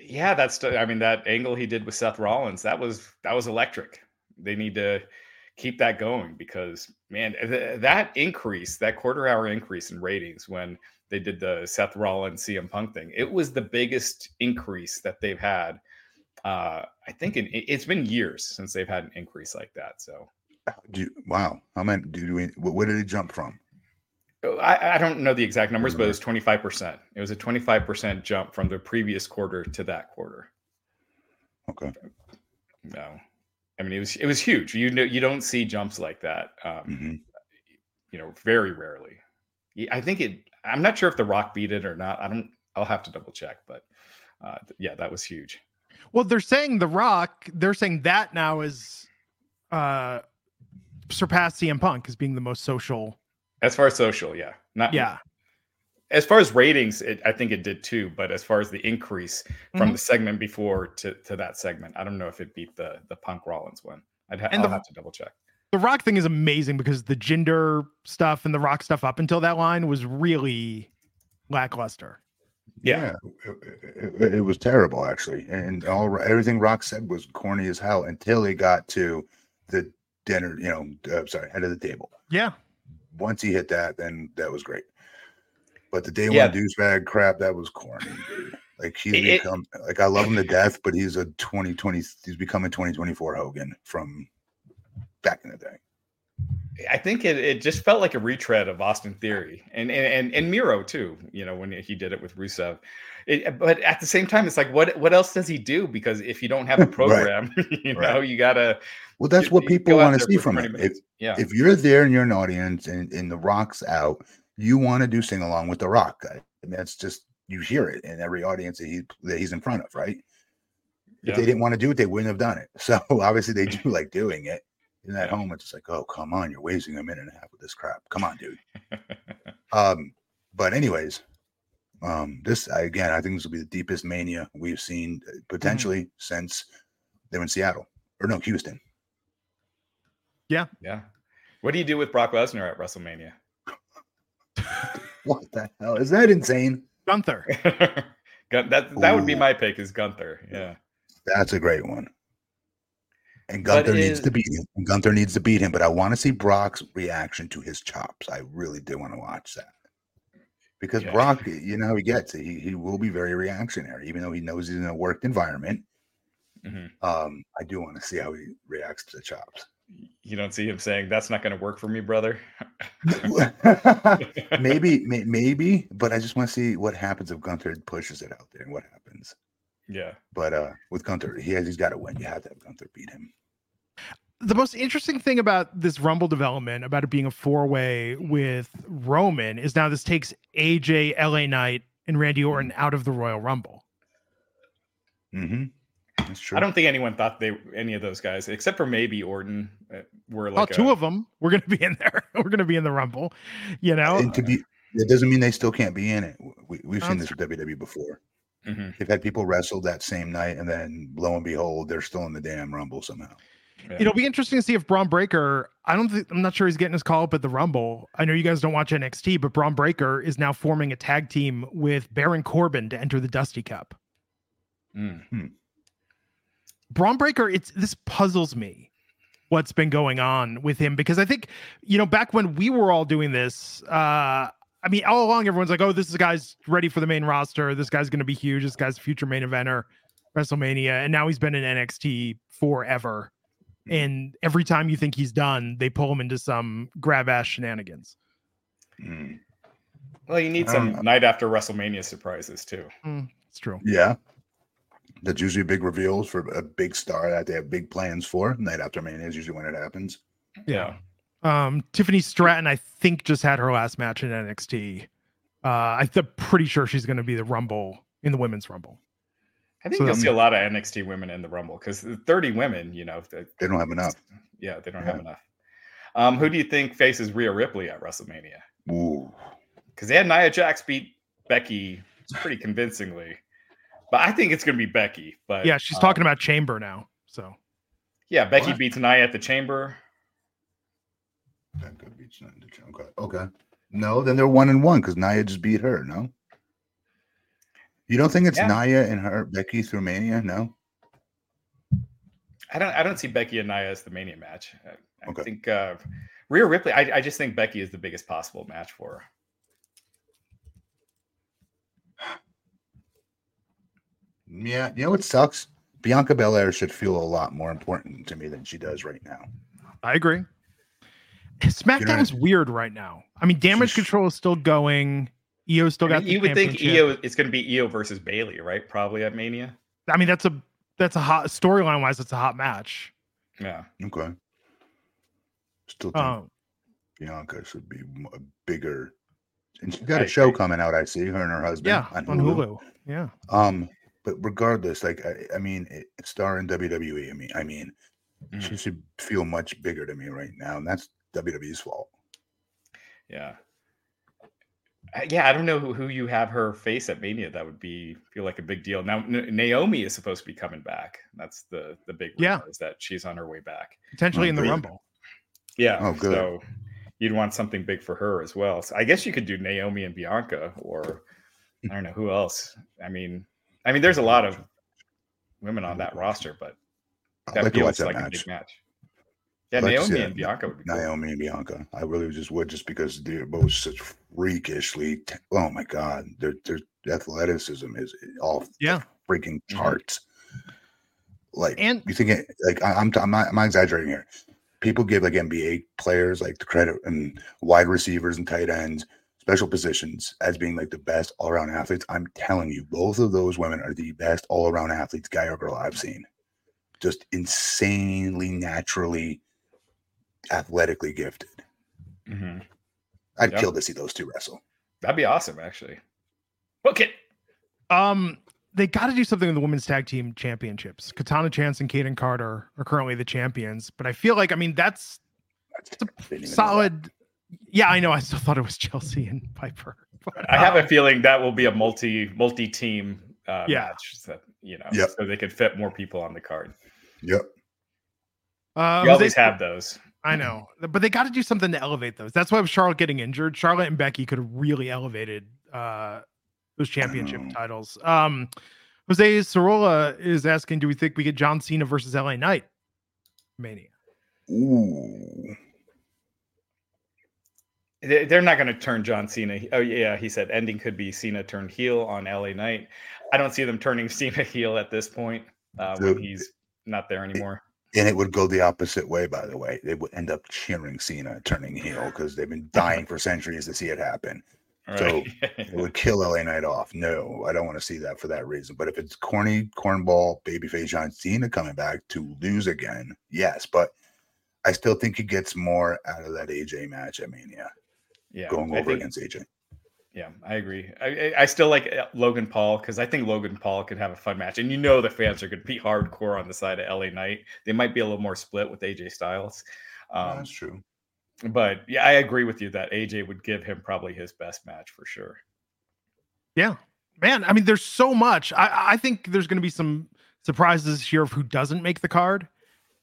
Yeah, that's I mean that angle he did with Seth Rollins that was that was electric. They need to keep that going because man, th- that increase, that quarter hour increase in ratings when they did the Seth Rollins CM Punk thing, it was the biggest increase that they've had. Uh, I think in, it- it's been years since they've had an increase like that. So Do you, wow. How many? Do we? Where did it jump from? I, I don't know the exact numbers, but it was 25%. It was a 25% jump from the previous quarter to that quarter. Okay. No, I mean it was it was huge. You know, you don't see jumps like that. Um, hmm you know, very rarely. I think it. I'm not sure if The Rock beat it or not. I don't. I'll have to double check, but uh, th- yeah, that was huge. Well, they're saying The Rock, they're saying that now is uh surpassed CM Punk as being the most social. As far as social, yeah, not Yeah. As far as ratings, it, I think it did too. But as far as the increase from Mhm. the segment before to, to that segment, I don't know if it beat the the Punk Rollins one. I'd ha- And I'll the- have to double check. The Rock thing is amazing because the Jinder stuff and the Rock stuff up until that line was really lackluster. Yeah. it, it- it was terrible actually, and all everything Rock said was corny as hell until he got to the dinner. You know, uh, sorry, head of the table. Yeah. Once he hit that, then that was great. But the day Yeah. one douchebag crap, that was corny, dude. Like he's It- it- become like I love him to death, but he's a 2020 he's becoming 2024 Hogan from back in the day. I think it, it just felt like a retread of Austin Theory and and and, and Miro too. You know when he did it with Rusev. It, but at the same time, it's like what what else does he do? Because if you don't have a Right. program, you know Right. you gotta. Well, that's you- what people want to see from 20 him. If, yeah, if you're there and you're an audience and, and the rock's out, you want to do sing along with the rock. I mean, that's just you hear it in every audience that he that he's in front of, right? If they didn't want to do it, they wouldn't have done it. So obviously they do like doing it. And at Yeah. home, it's just like, oh, come on, you're wasting a minute and a half with this crap. Come on, dude. Um, but anyways, um, this I, again, I think this will be the deepest mania we've seen uh, potentially since they were in Seattle or no Houston. Yeah, yeah. What do you do with Brock Lesnar at WrestleMania? What the hell is that insane? Gunther. Gun- that that would be my pick is Gunther. Yeah. That's a great one. And But Gunther needs to beat him. And Gunther needs to beat him. But I want to see Brock's reaction to his chops. I really do want to watch that. Because Yeah. Brock, you know how he gets. He he will be very reactionary, even though he knows he's in a worked environment. Mhm. Um, I do want to see how he reacts to the chops. You don't see him saying that's not going to work for me, brother. maybe, may, maybe, but I just want to see what happens if Gunther pushes it out there and what happens. Yeah. But uh with Gunther, he has he's got to win. You have to have Gunther beat him. the most interesting thing about this Rumble development, about it being a four way with Roman, is now this takes AJ, LA Knight, and Randy Orton out of the Royal Rumble. Mm-hmm. That's true. I don't think anyone thought they any of those guys, except for maybe Orton, uh, were oh, like two a- of them we're going to be in there. We're going to be in the Rumble. You know, and to be it doesn't mean they still can't be in it. We, we've seen That's this with WWE before. Mhm. They've had people wrestle that same night, and then lo and behold, they're still in the damn rumble somehow. Yeah. it'll be interesting to see if Bron Breakker. I don't. Think, I'm not sure he's getting his call up at the Rumble. I know you guys don't watch NXT, but Bron Breakker is now forming a tag team with Baron Corbin to enter the Dusty Cup. Mm. Bron Breakker, it's this puzzles me what's been going on with him because I think, you know, back when we were all doing this, uh, I mean, all along everyone's like, oh, this is guy's ready for the main roster. This guy's going to be huge. This guy's a future main eventer, WrestleMania. And now he's been in NXT forever. And every time you think he's done, they pull him into some grab ass shenanigans. Mm. Well, you need some don't night after WrestleMania surprises too. Mm, it's true. Yeah. That's usually big reveals for a big star that they have big plans for. Night after Mania is usually when it happens. Yeah. Um, Tiffany Stratton, I think, just had her last match in NXT. Uh, I'm pretty sure she's going to be the Rumble in the Women's Rumble. I think So you'll that see a lot of NXT women in the Rumble because 30 women, you know, they- They don't have enough. yeah, they don't Yeah. have enough. Um, who do you think faces Rhea Ripley at WrestleMania? Ooh. Because they had Nia Jax beat Becky pretty convincingly, but I think it's going to be Becky. But Yeah, she's um, talking about Chamber now. So Yeah, Becky What? beats Nia at the Chamber. That could be okay. Okay. No, then they're one and one because Nia just beat her. No. You don't think it's Yeah. Nia and her Becky through Mania? No. I don't. I don't see Becky and Nia as the Mania match. I, I Okay. think uh, Rhea Ripley. I, I just think Becky is the biggest possible match for her. Yeah. You know what sucks? Bianca Belair should feel a lot more important to me than she does right now. I agree. SmackDown's weird right now. I mean, Damage Control is still going. Iyo still I got. mean, the you would think championship. Iyo. It's going to be Iyo versus Bayley, right? Probably at Mania. I mean, that's a that's a hot storyline wise. It's a hot match. Yeah. Okay. Still think Um, Bianca should be m- a bigger. And she's got I a show agree. coming out. I see her and her husband. yeah, on Hulu. Yeah, Um, but regardless, like I, I mean, it, it's star in WWE. I mean, I mean, Mhm. she should feel much bigger to me right now, and that's WWE's fault. Yeah. Yeah, I don't know who, who you have her face at Mania. That would be feel like a big deal. Now N- Naomi is supposed to be coming back. That's the the big Yeah. is that she's on her way back. potentially Oh, in the good. Rumble. Yeah. Oh, good. So you'd want something big for her as well. So I guess you could do Naomi and Bianca, or I don't know who else. I mean, I mean, there's a lot of women on that roster, but I'd that like feels that like a big match. Yeah, like Naomi and Bianca would be cool. Naomi and Bianca. I really just would, just because they're both such freakishly. t- oh my god, their their athleticism is off the Yeah. freaking Mhm. charts. Like, And- you think it, like I, I'm, I'm not, I'm not exaggerating here. People give like NBA players like the credit and wide receivers and tight ends, special positions as being like the best all around athletes. I'm telling you, both of those women are the best all around athletes, guy or girl, I've seen. Just insanely naturally, athletically gifted. Mhm. I'd Yep. kill to see those two wrestle. That'd be awesome, actually. Book it. Um, they got to do something in the women's tag team championships. Katana Chance and Kayden Carter are currently the champions, but I feel like I mean that's That's It's a I didn't even know that. solid. Yeah, I know. I still thought it was Chelsea and Piper. but, I have a um, feeling that will be a multi multi team uh, Yeah. match that you know, Yep. so they could fit more people on the card. Yep. Uh, you Jose- always have those. I know, but they got to do something to elevate those. That's why with Charlotte getting injured, Charlotte and Becky could have really elevated uh, those championship know. titles. Um, Jose Sorolla is asking, do we think we get John Cena versus LA Knight? Mania. Ooh. They- They're not going to turn John Cena. Oh yeah, he said ending could be Cena turned heel on LA Knight. I don't see them turning Cena heel at this point uh, when he's not there anymore. And it would go the opposite way, by the way. They would end up cheering Cena turning heel because they've been dying for centuries to see it happen. So, It would kill LA Knight off. No, I don't want to see that for that reason. But if it's corny, cornball, babyface John Cena coming back to lose again, yes. But I still think he gets more out of that AJ match at Mania, yeah, going over think- against AJ. Yeah, I agree. I, I- I still like uh, Logan Paul because I think Logan Paul could have a fun match, and you know the fans are going to be hardcore on the side of LA Knight. They might be a little more split with AJ Styles, um, That's true. but yeah, I agree with you that AJ would give him probably his best match for sure. Yeah, man. I mean, there's so much. I, I think there's going to be some surprises here of who doesn't make the card,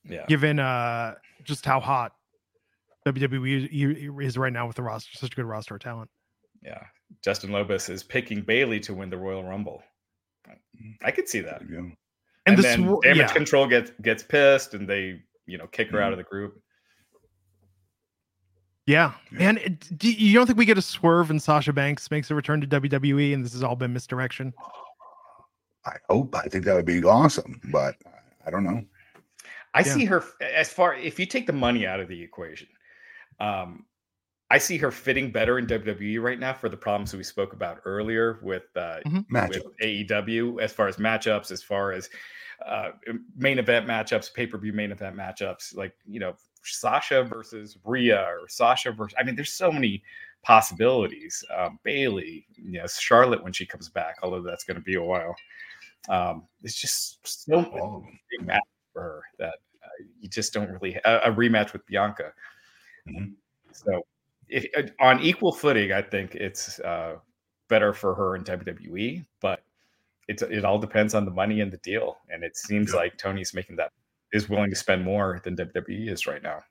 Yeah, given uh just how hot WWE is right now with the roster, such a good roster of talent. yeah. Justin Lopez is picking Bayley to win the Royal Rumble. I could see that. There. And, And, the then sw- Damage yeah. Control gets gets pissed, and they you know, kick her out mm-hmm. of the group. Yeah, and it, do you don't think we get a swerve and Sasha Banks makes a return to WWE, and this has all been misdirection? I hope. I think that would be awesome, but I don't know. I Yeah. see her as far if you take the money out of the equation. Um, I see her fitting better in WWE right now for the problems that we spoke about earlier with uh, Matchup. with AEW as far as matchups, as far as uh, main event matchups, pay per view main event matchups, like you know Sasha versus Rhea or Sasha versus. I mean, there's so many possibilities. Um, Bayley, you know, Charlotte when she comes back, although that's going to be a while. Um, it's just so many All of them. big match for her that uh, you just don't really a, a rematch with Bianca. Mhm. So, if, uh, on equal footing, I think it's uh, better for her in WWE, but it's it all depends on the money and the deal. And it seems Yeah. like Tony's making that is willing to spend more than WWE is right now.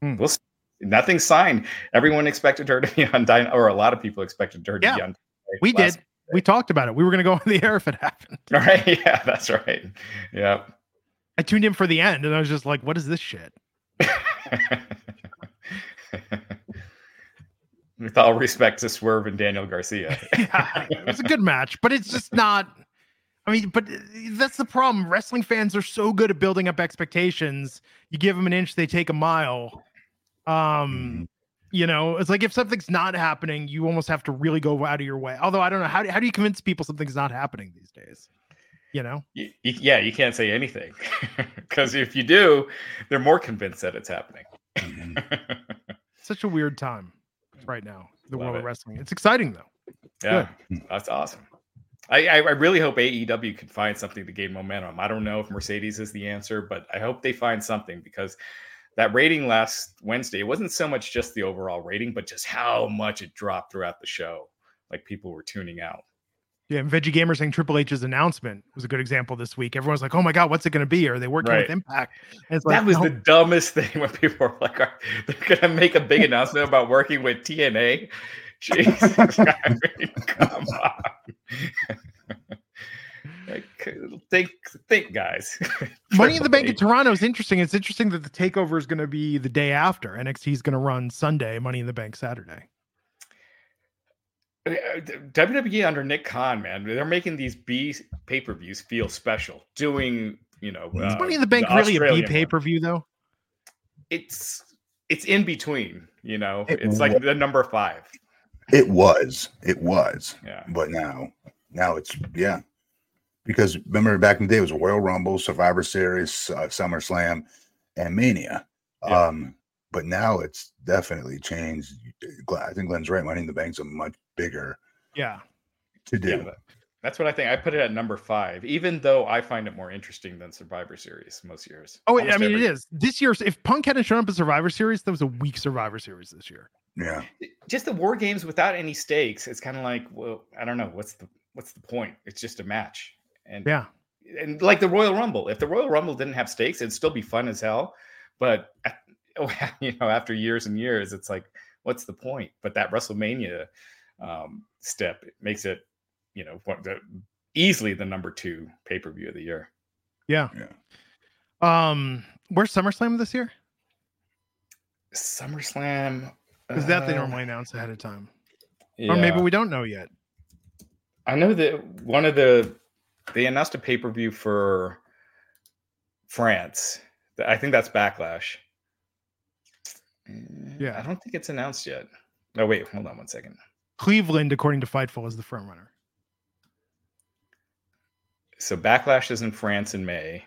Hmm. We'll see. Nothing signed. Everyone expected her to be on Dynamite, or a lot of people expected her to Yeah, be on. Dynamite We did. We talked about it. We were going to go on the air if it happened. All right. Yeah, that's right. Yeah. I tuned in for the end, and I was just like, "What is this shit?" With all respect to Swerve and Daniel Garcia. yeah, it was a good match, but it's just not. I mean, but uh, that's the problem. Wrestling fans are so good at building up expectations. You give them an inch, they take a mile. Um, you know, it's like if something's not happening, you almost have to really go out of your way. Although I don't know how do, how do you convince people something's not happening these days? You know, Y- y- yeah, you can't say anything because if you do, they're more convinced that it's happening. Such a weird time right now. The Love world of wrestling. It's exciting though. yeah, that's awesome. I, I I really hope AEW can find something to gain momentum. I don't know if Mercedes is the answer, but I hope they find something because that rating last Wednesday, it wasn't so much just the overall rating, but just how much it dropped throughout the show. Like people were tuning out. Yeah, and Veggie Gamer saying Triple H's announcement was a good example this week. Everyone's like, "Oh my god, what's it going to be?" Are they working Right. with Impact? And it's like, that was no, the dumbest thing when people were like, "Are- they're gonna make a big announcement about working with TNA. Jesus, I mean, come on. Like, think, think, guys. Money in the Bank in Toronto is interesting. It's interesting that the takeover is going to be the day after. NXT is going to run Sunday, Money in the Bank Saturday. H. Uh, WWE under Nick Khan, man, they're making these B pay per views feel special. Doing, you know, Is Is uh, Money in the Bank the really a B Australian one. pay per view though? It's it's in between. You know, It it's like the number five. It was. It was. Yeah. But now, now it's yeah. Because remember back in the day, it was Royal Rumble, Survivor Series, uh, SummerSlam, and Mania. Yeah. Um, but now it's definitely changed. Glenn- I think Glenn's right. Money in the Bank's a much bigger Yeah. to do. Yeah, that's what I think. I put it at number five, even though I find it more interesting than Survivor Series most years. Oh, I mean, every- it is this year's. If Punk hadn't shown up at Survivor Series, that was a weak Survivor Series this year. Yeah. Just the war games without any stakes. It's kind of like, well, I don't know what's the what's the point? It's just a match, and Yeah. and like the Royal Rumble. If the Royal Rumble didn't have stakes, it'd still be fun as hell. But you know, after years and years, it's like, what's the point? But that WrestleMania um, step it makes it, you know, what the, easily the number two pay per view of the year. Yeah. Yeah. Um, where's SummerSlam this year? SummerSlam. Is that they uh, normally announce ahead of time, or maybe we don't know yet. I know that one of the they announced a pay per view for France. I think that's Backlash. Yeah. I don't think it's announced yet. Oh wait, hold on one second. Cleveland, according to Fightful, is the front runner. So Backlash is in France in May.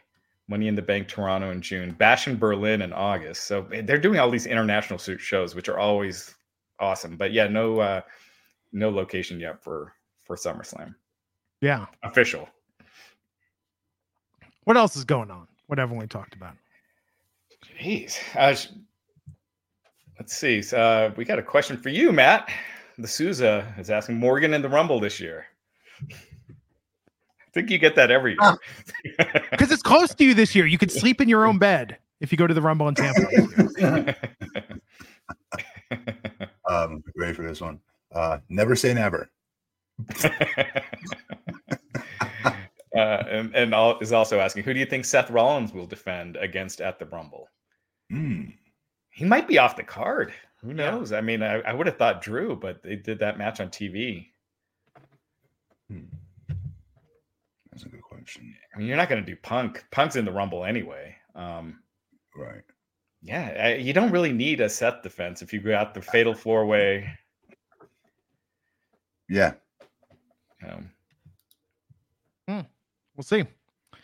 Money in the Bank Toronto in June. Bash in Berlin in August. So they're doing all these international shows, which are always awesome. But yeah, no uh no location yet for for SummerSlam. Yeah. Official. What else is going on? What haven't we talked about? Jeez. Uh, let's see. So, uh, we got a question for you, Matt. The Souza is asking Morgan in the Rumble this year. I think you get that every year. Because it's close to you this year. You could sleep in your own bed if you go to the Rumble in Tampa. this. Um, ready for this one? Uh, never say never. uh, and and all, is also asking, who do you think Seth Rollins will defend against at the Rumble? Hmm. He might be off the card. Who Yeah. knows? I mean, I, I would have thought Drew, but they did that match on TV. Hmm. That's a good question. I mean, you're not going to do Punk. Punk's in the Rumble anyway. Um, Right. yeah, I, you don't really need a Seth defense if you got the Fatal Four Way. Yeah. Um, We'll see. I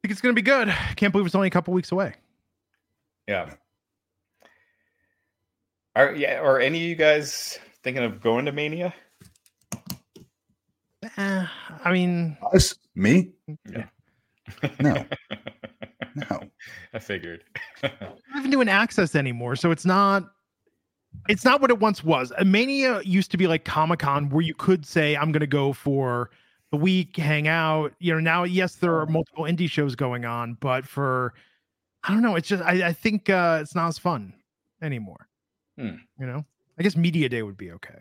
think it's going to be good. Can't believe it's only a couple weeks away. yeah. Are yeah? Are any of you guys thinking of going to Mania? Eh, I mean, Us? Me? Yeah. No. No. I figured. we're not even doing access anymore, so it's not. It's not what it once was. A Mania used to be like Comic Con, where you could say, "I'm going to go for the week, hang out." You know, now yes, there are multiple indie shows going on, but for I don't know, it's just I, I think uh, it's not as fun anymore. Hmm. You know, I guess Media Day would be okay.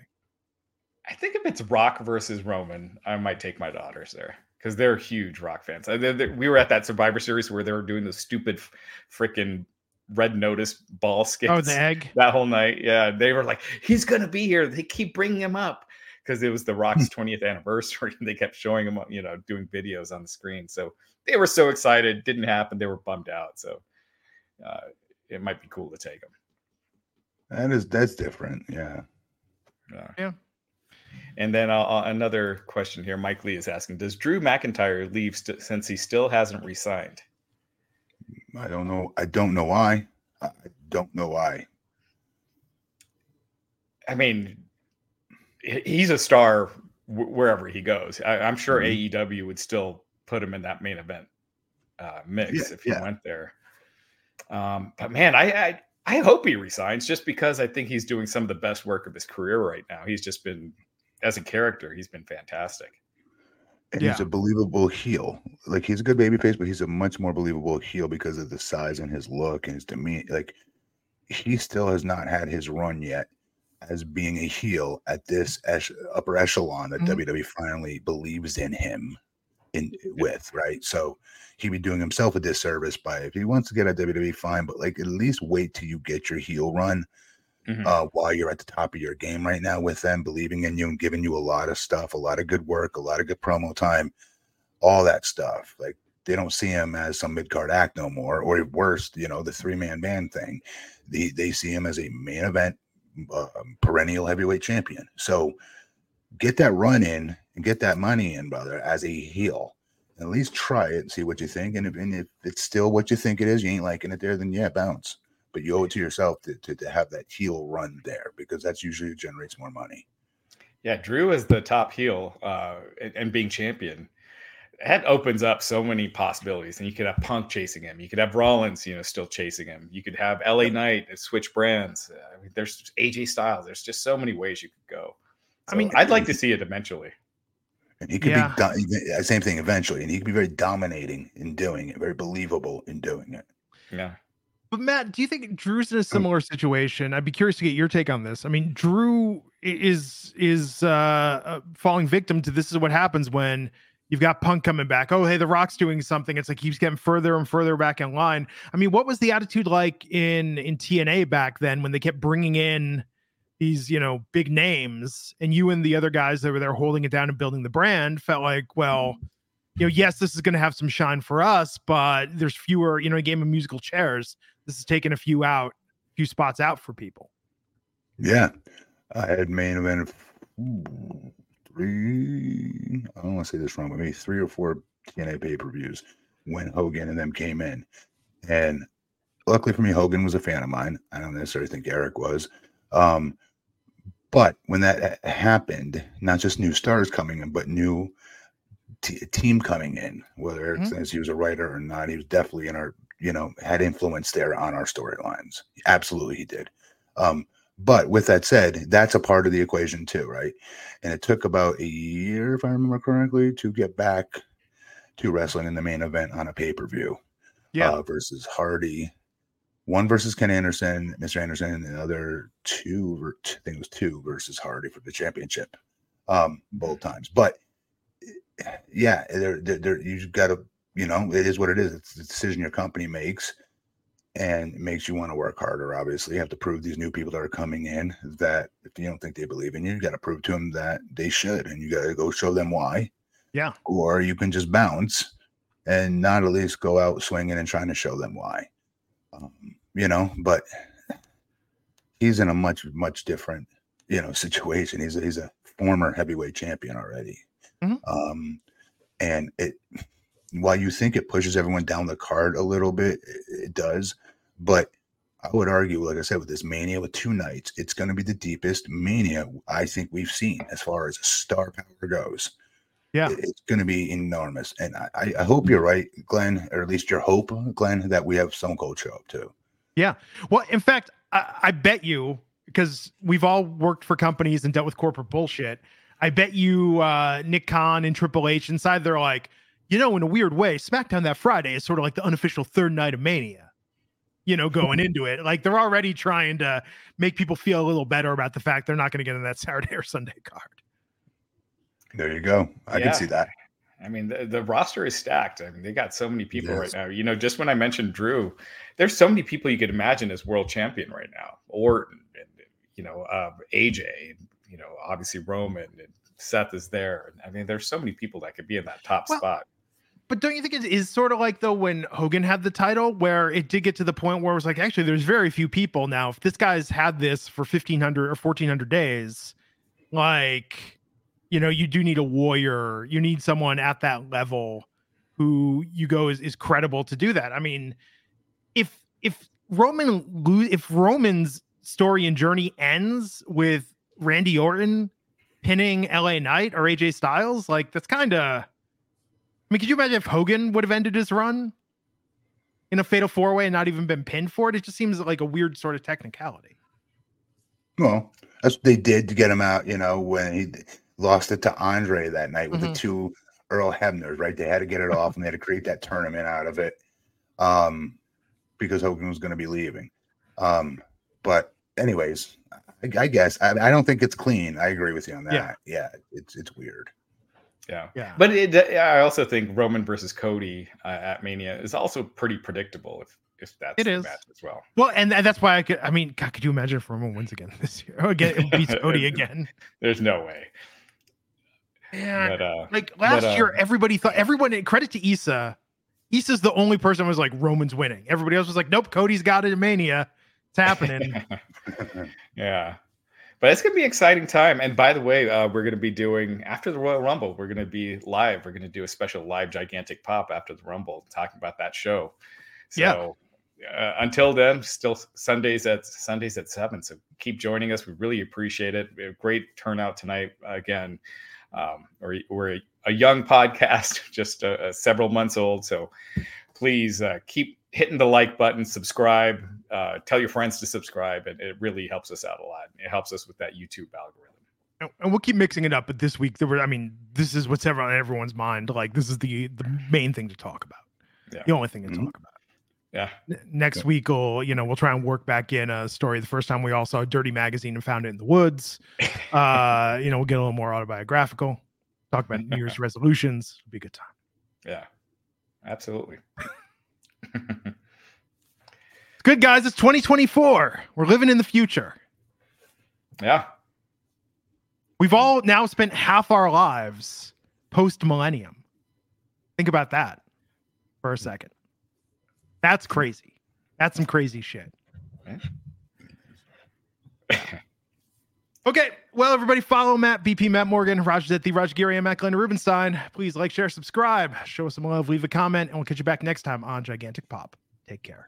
I think if it's Rock versus Roman, I might take my daughters there because they're huge Rock fans. Uh, they- they- We were at that Survivor Series where they were doing the stupid freaking Red Notice ball skits. Oh, the egg. that whole night. Yeah, they were like, "He's gonna be here." They keep bringing him up because it was the Rock's 20th anniversary, and they kept showing him, you know, doing videos on the screen. So they were so excited. Didn't happen. They were bummed out. So uh, it might be cool to take them. That is that's different. Yeah. Yeah. Yeah. And then uh, another question here. Mike Lee is asking: Does Drew McIntyre leave st- since he still hasn't resigned? I don't know. I don't know why. I don't know why. I mean, he's a star w- wherever he goes. I, I'm sure Mhm. AEW would still put him in that main event uh, mix Yeah, if he yeah. went there. Um, but man, I, I I hope he resigns just because I think he's doing some of the best work of his career right now. He's just been as a character, he's been fantastic. And he's a believable heel. Like he's a good baby face, but he's a much more believable heel because of the size and his look and his demeanor. Like he still has not had his run yet as being a heel at this upper echelon that Mhm. WWE finally believes in him in with, right? So he'd be doing himself a disservice by if he wants to get at WWE, fine, but like at least wait till you get your heel run Mhm. uh, while you're at the top of your game right now with them, believing in you and giving you a lot of stuff, a lot of good work, a lot of good promo time, all that stuff. Like they don't see him as some mid card act no more, or worse, you know, the three man band thing. They they see him as a main event uh, perennial heavyweight champion. So get that run in and get that money in, brother, as a heel. At least try it and see what you think. And if, and if it's still what you think it is, you ain't liking it there, then yeah, bounce but you owe it to yourself to, to, to have that heel run there because that's usually what generates more money. Yeah, Drew is the top heel uh, and, and being champion. That opens up so many possibilities. And you could have Punk chasing him. You could have Rollins, you know, still chasing him. You could have LA Knight switch brands. I mean, there's AJ Styles. There's just so many ways you could go. I mean- I'd like to see it eventually. And he could Yeah. be do- even- uh, same thing eventually, and he could be very dominating in doing it, very believable in doing it. Yeah. But Matt, do you think Drew's in a similar situation? I'd be curious to get your take on this. I mean, Drew is is uh, uh falling victim to this is what happens when you've got Punk coming back. Oh, hey, The Rock's doing something. It's like keeps getting further and further back in line. I mean, what was the attitude like in in TNA back then when they kept bringing in these, you know, big names and you and the other guys that were there holding it down and building the brand felt like, well, you know, yes, this is going to have some shine for us, but there's fewer, you know, a game of musical chairs. This is taking a few out, few spots out for people. Yeah, I had main event ooh, three. I don't want to say this wrong, but maybe three or four TNA pay per views when Hogan and them came in, and luckily for me, Hogan was a fan of mine. I don't necessarily think Eric was. Um, but when that happened, not just new stars coming in, but new t- team coming in, whether it's as he was a writer or not, he was definitely in our, you know, had influence there on our storylines. Absolutely, he did. Um, but with that said, that's a part of the equation too, right? And it took about a year, if I remember correctly, to get back to wrestling in the main event on a pay per view Yeah. uh, versus Hardy. One versus Ken Anderson, Mr. Anderson, and the other two, I think it was two versus Hardy for the championship, um, both times. But yeah, they're, they're, they're you've got to, you know, it is what it is. It's the decision your company makes and it makes you want to work harder. Obviously, you have to prove these new people that are coming in that if you don't think they believe in you, you got to prove to them that they should, and you got to go show them why. Yeah. Or you can just bounce and not at least go out swinging and trying to show them why. Um, you know, but he's in a much much different you know situation. He's a, he's a former heavyweight champion already, Mhm. um, and it while you think it pushes everyone down the card a little bit, it, it does. But I would argue, like I said, with this mania with two nights, it's going to be the deepest mania I think we've seen as far as star power goes. Yeah. It's going to be enormous, and I, I- I hope you're right, Glenn, or at least your hope, Glenn, that we have Stone Cold show up too. Well, in fact, I, I bet you because we've all worked for companies and dealt with corporate bullshit. I bet you uh, Nick Khan and Triple H inside they're like, you know, in a weird way, SmackDown that Friday is sort of like the unofficial third night of Mania. You know, going into it, like they're already trying to make people feel a little better about the fact they're not going to get in that Saturday or Sunday card. There you go. I Yeah. can see that. I mean, the, the roster is stacked. I mean, they got so many people right now. You know, just when I mentioned Drew, there's so many people you could imagine as world champion right now. Orton, and, you know, uh, AJ, you know, obviously Roman and Seth is there. I mean, there's so many people that could be in that top Well, spot. But don't you think it is sort of like though when Hogan had the title, where it did get to the point where it was like, actually, there's very few people now. If this guy's had this for 1500 or 1400 days, like, you know, you do need a warrior. You need someone at that level who you go is, is credible to do that. I mean, if if Roman if Roman's story and journey ends with Randy Orton pinning LA Knight or AJ Styles, like that's kind of. I mean, could you imagine if Hogan would have ended his run in a fatal four way and not even been pinned for it? It just seems like a weird sort of technicality. Well, that's what they did to get him out, you know, when he lost it to Andre that night with Mhm. the two Earl Hebners, right? They had to get it off and they had to create that tournament out of it. Um, because Hogan was going to be leaving. Um, but anyways, I, I guess I, I don't think it's clean. I agree with you on that. Yeah. Yeah, it's it's weird. Yeah. Yeah. But it, I also think Roman versus Cody uh, at Mania is also pretty predictable if if that's It the is. match as well. Well, and, and that's why I could. I mean, God, could you imagine if Roman wins again this year? Or again, beats Cody again. There's no way. Yeah. But uh, Like last But, uh, year, everybody thought everyone credit to Issa. Issa's the only person who was like Roman's winning. Everybody else was like, nope, Cody's got it in Mania. It's happening. yeah. But it's gonna be an exciting time. And by the way, uh, we're gonna be doing after the Royal Rumble. We're gonna be live. We're gonna do a special live gigantic pop after the Rumble, talking about that show. Yeah. So uh, until then, still Sundays at Sundays at seven. So keep joining us. We really appreciate it. We have great turnout tonight. Again, um, we're, we're a young podcast, just uh, uh, several months old. So please uh, keep hitting the like button, subscribe, uh, tell your friends to subscribe, and it really helps us out a lot. It helps us with that YouTube algorithm. and we'll keep mixing it up. But this week, there were. I mean, this is what's ever on everyone's mind. Like this is the the main thing to talk about. Yeah. The only thing to Mhm. talk about. Yeah, Next week, we'll you know we'll try and work back in a story. The first time we all saw a dirty magazine and found it in the woods. Uh, you know, we'll get a little more autobiographical. Talk about New Year's resolutions. It'll be a good time. yeah, absolutely. Good guys, it's 2024. We're living in the future. yeah, We've all now spent half our lives post millennium. Think about that for a second. That's hmm. crazy. That's some crazy shit. Okay, well, everybody, follow Matt, BP Matt Morgan, Raj at the Raj Giri, and Matt Glenn Rubenstein. Please like, share, subscribe, show us some love, leave a comment, and we'll catch you back next time on Gigantic Pop. Take care.